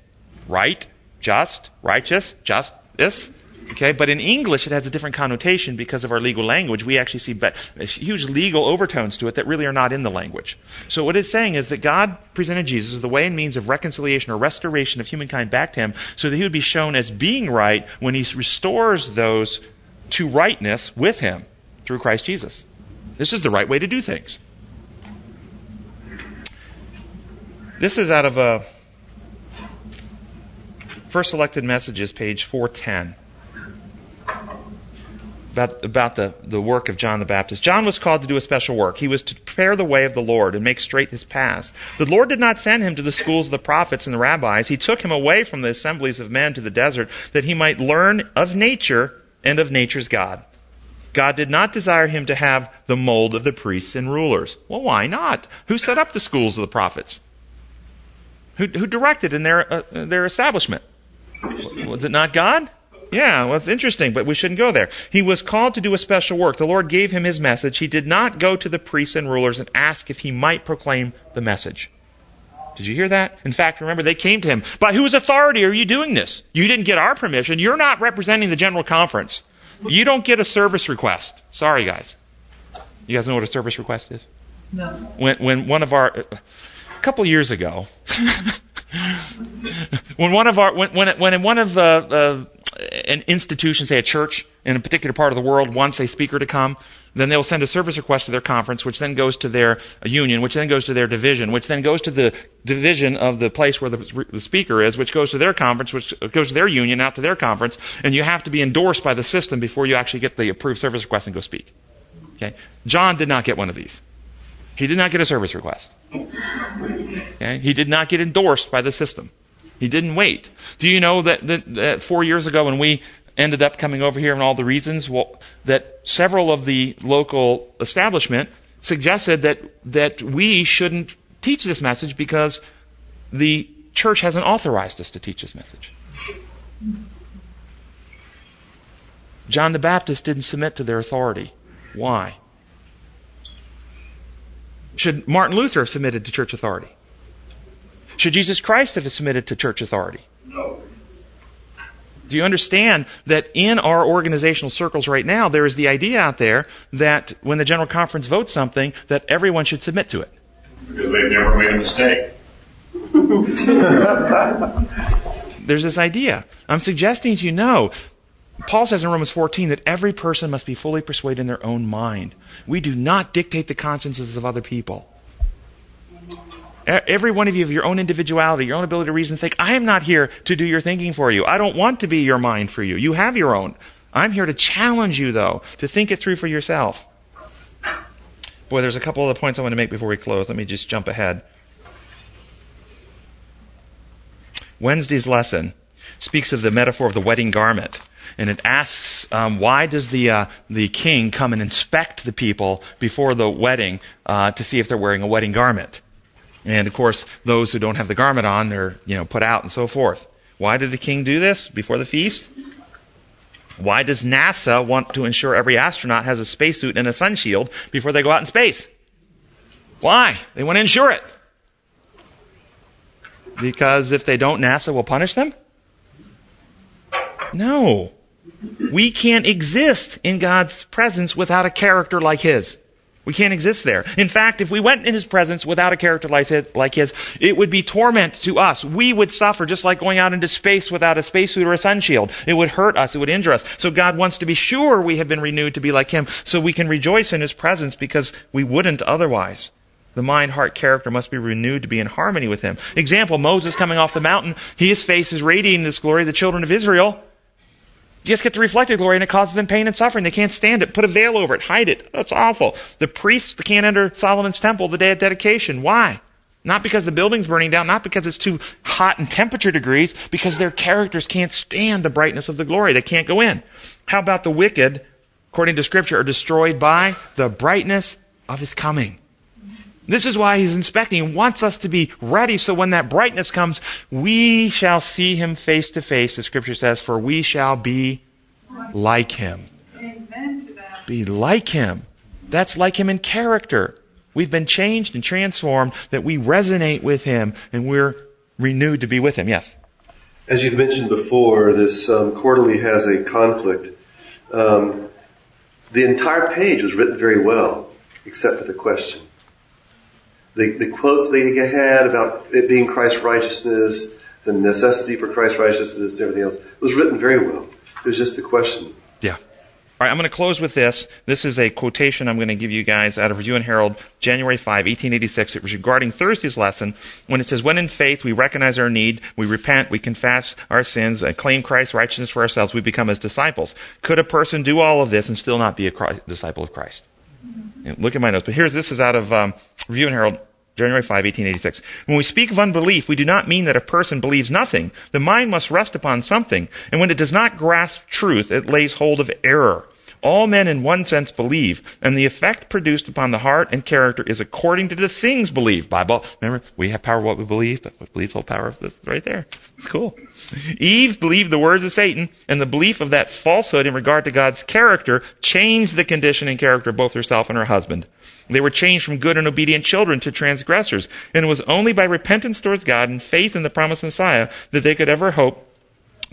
Right just, righteous, justice. Okay, but in English it has a different connotation because of our legal language. We actually see huge legal overtones to it that really are not in the language. So what it's saying is that God presented Jesus as the way and means of reconciliation or restoration of humankind back to Him, so that He would be shown as being right when He restores those to rightness with Him through Christ Jesus. This is the right way to do things. This is out of a First Selected Messages, page 410 about, about the, the work of John the Baptist. John was called to do a special work. He was to prepare the way of the Lord and make straight his paths. The Lord did not send him to the schools of the prophets and the rabbis. He took him away from the assemblies of men to the desert that he might learn of nature and of nature's God. God did not desire him to have the mold of the priests and rulers. Well, why not? Who set up the schools of the prophets? Who, who directed in their, uh, their establishment? Was it not God? Yeah, well, it's interesting, but we shouldn't go there. He was called to do a special work. The Lord gave him his message. He did not go to the priests and rulers and ask if he might proclaim the message. Did you hear that? In fact, remember, they came to him. By whose authority are you doing this? You didn't get our permission. You're not representing the general conference. You don't get a service request. Sorry, guys. You guys know what a service request is? No. When, when one of our, a couple years ago, when one of our, when, when, when one of uh, uh, an institution, say a church in a particular part of the world, wants a speaker to come, then they'll send a service request to their conference, which then goes to their uh, union, which then goes to their division, which then goes to the division of the place where the, the speaker is, which goes to their conference, which uh, goes to their union, out to their conference, and you have to be endorsed by the system before you actually get the approved service request and go speak. Okay? John did not get one of these. He did not get a service request. Okay? He did not get endorsed by the system. He didn't wait. Do you know that, that, that, four years ago when we ended up coming over here and all the reasons, well, that several of the local establishment suggested that, that we shouldn't teach this message because the church hasn't authorized us to teach this message. John the Baptist didn't submit to their authority. Why? Should Martin Luther have submitted to church authority? Should Jesus Christ have submitted to church authority? No. Do you understand that in our organizational circles right now, there is the idea out there that when the General Conference votes something, that everyone should submit to it? Because they've never made a mistake. There's this idea. I'm suggesting to you, no. Paul says in Romans 14 that every person must be fully persuaded in their own mind. We do not dictate the consciences of other people. Every one of you have your own individuality, your own ability to reason and think. I am not here to do your thinking for you. I don't want to be your mind for you. You have your own. I'm here to challenge you, though, to think it through for yourself. Boy, there's a couple of other points I want to make before we close. Let me just jump ahead. Wednesday's lesson speaks of the metaphor of the wedding garment. And it asks, um, why does the, uh, the king come and inspect the people before the wedding uh, to see if they're wearing a wedding garment? And of course, those who don't have the garment on, they're, you know, put out and so forth. Why did the king do this before the feast? Why does NASA want to ensure every astronaut has a spacesuit and a sun shield before they go out in space? Why? They want to ensure it. Because if they don't, NASA will punish them? No. We can't exist in God's presence without a character like His. We can't exist there. In fact, if we went in his presence without a character like his, it would be torment to us. We would suffer just like going out into space without a spacesuit or a sun shield. It would hurt us. It would injure us. So God wants to be sure we have been renewed to be like him so we can rejoice in his presence because we wouldn't otherwise. The mind, heart, character must be renewed to be in harmony with him. Example, Moses coming off the mountain, his face is radiating this glory. The children of Israel just get the reflected glory and it causes them pain and suffering. They can't stand it. Put a veil over it. Hide it. That's awful. The priests can't enter Solomon's temple the day of dedication. Why? Not because the building's burning down, not because it's too hot in temperature degrees, because their characters can't stand the brightness of the glory. They can't go in. How about the wicked, according to scripture, are destroyed by the brightness of his coming? This is why he's inspecting. He wants us to be ready so when that brightness comes, we shall see him face to face, the scripture says, for we shall be like him. Be like him. That's like him in character. We've been changed and transformed that we resonate with him and we're renewed to be with him. Yes? As you've mentioned before, this um, quarterly has a conflict. Um, the entire page was written very well, except for the question. The, the quotes they had about it being Christ's righteousness, the necessity for Christ's righteousness, everything else was written very well. It was just the question. Yeah. All right, I'm going to close with this. This is a quotation I'm going to give you guys out of Review and Herald, January 5, 1886. It was regarding Thursday's lesson when it says, When in faith we recognize our need, we repent, we confess our sins, and claim Christ's righteousness for ourselves, we become his disciples. Could a person do all of this and still not be a Christ, disciple of Christ? And look at my notes. But here's this is out of um, Review and Herald, January 5, 1886. When we speak of unbelief, we do not mean that a person believes nothing. The mind must rest upon something. And when it does not grasp truth, it lays hold of error. All men in one sense believe, and the effect produced upon the heart and character is according to the things believed. Bible, remember, we have power what we believe, but we believe the whole power of this right there. It's cool. Eve believed the words of Satan, and the belief of that falsehood in regard to God's character changed the condition and character of both herself and her husband. They were changed from good and obedient children to transgressors, and it was only by repentance towards God and faith in the promised Messiah that they could ever hope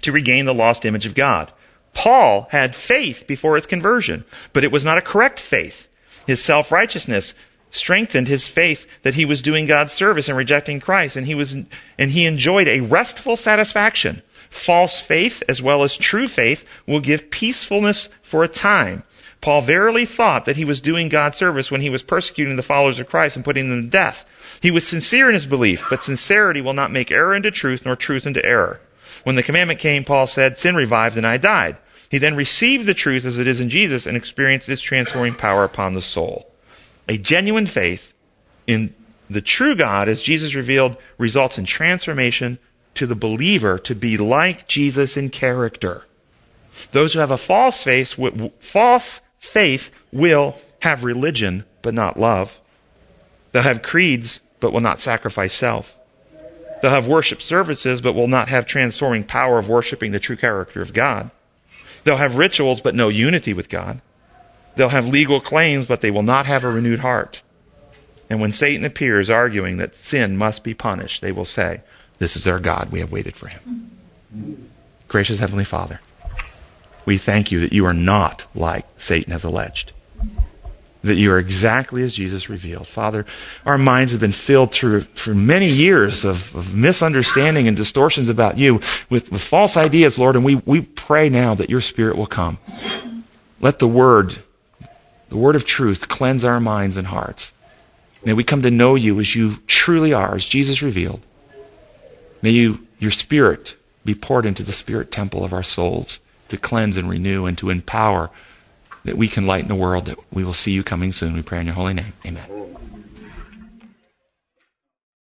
to regain the lost image of God. Paul had faith before his conversion, but it was not a correct faith. His self righteousness strengthened his faith that he was doing God's service and rejecting Christ, and he was and he enjoyed a restful satisfaction. False faith as well as true faith will give peacefulness for a time. Paul verily thought that he was doing God's service when he was persecuting the followers of Christ and putting them to death. He was sincere in his belief, but sincerity will not make error into truth, nor truth into error. When the commandment came, Paul said, Sin revived and I died. He then received the truth as it is in Jesus and experienced its transforming power upon the soul. A genuine faith in the true God, as Jesus revealed, results in transformation to the believer to be like Jesus in character. Those who have a false faith, false faith will have religion but not love. They'll have creeds but will not sacrifice self. They'll have worship services but will not have transforming power of worshiping the true character of God. They'll have rituals, but no unity with God. They'll have legal claims, but they will not have a renewed heart. And when Satan appears arguing that sin must be punished, they will say, This is our God. We have waited for him. Gracious Heavenly Father, we thank you that you are not like Satan has alleged that you are exactly as Jesus revealed. Father, our minds have been filled through for many years of, of misunderstanding and distortions about you with, with false ideas, Lord, and we, we pray now that your Spirit will come. Let the Word, the Word of truth, cleanse our minds and hearts. May we come to know you as you truly are, as Jesus revealed. May you, your Spirit be poured into the Spirit temple of our souls to cleanse and renew and to empower that we can lighten the world, that we will see you coming soon. We pray in your holy name. Amen.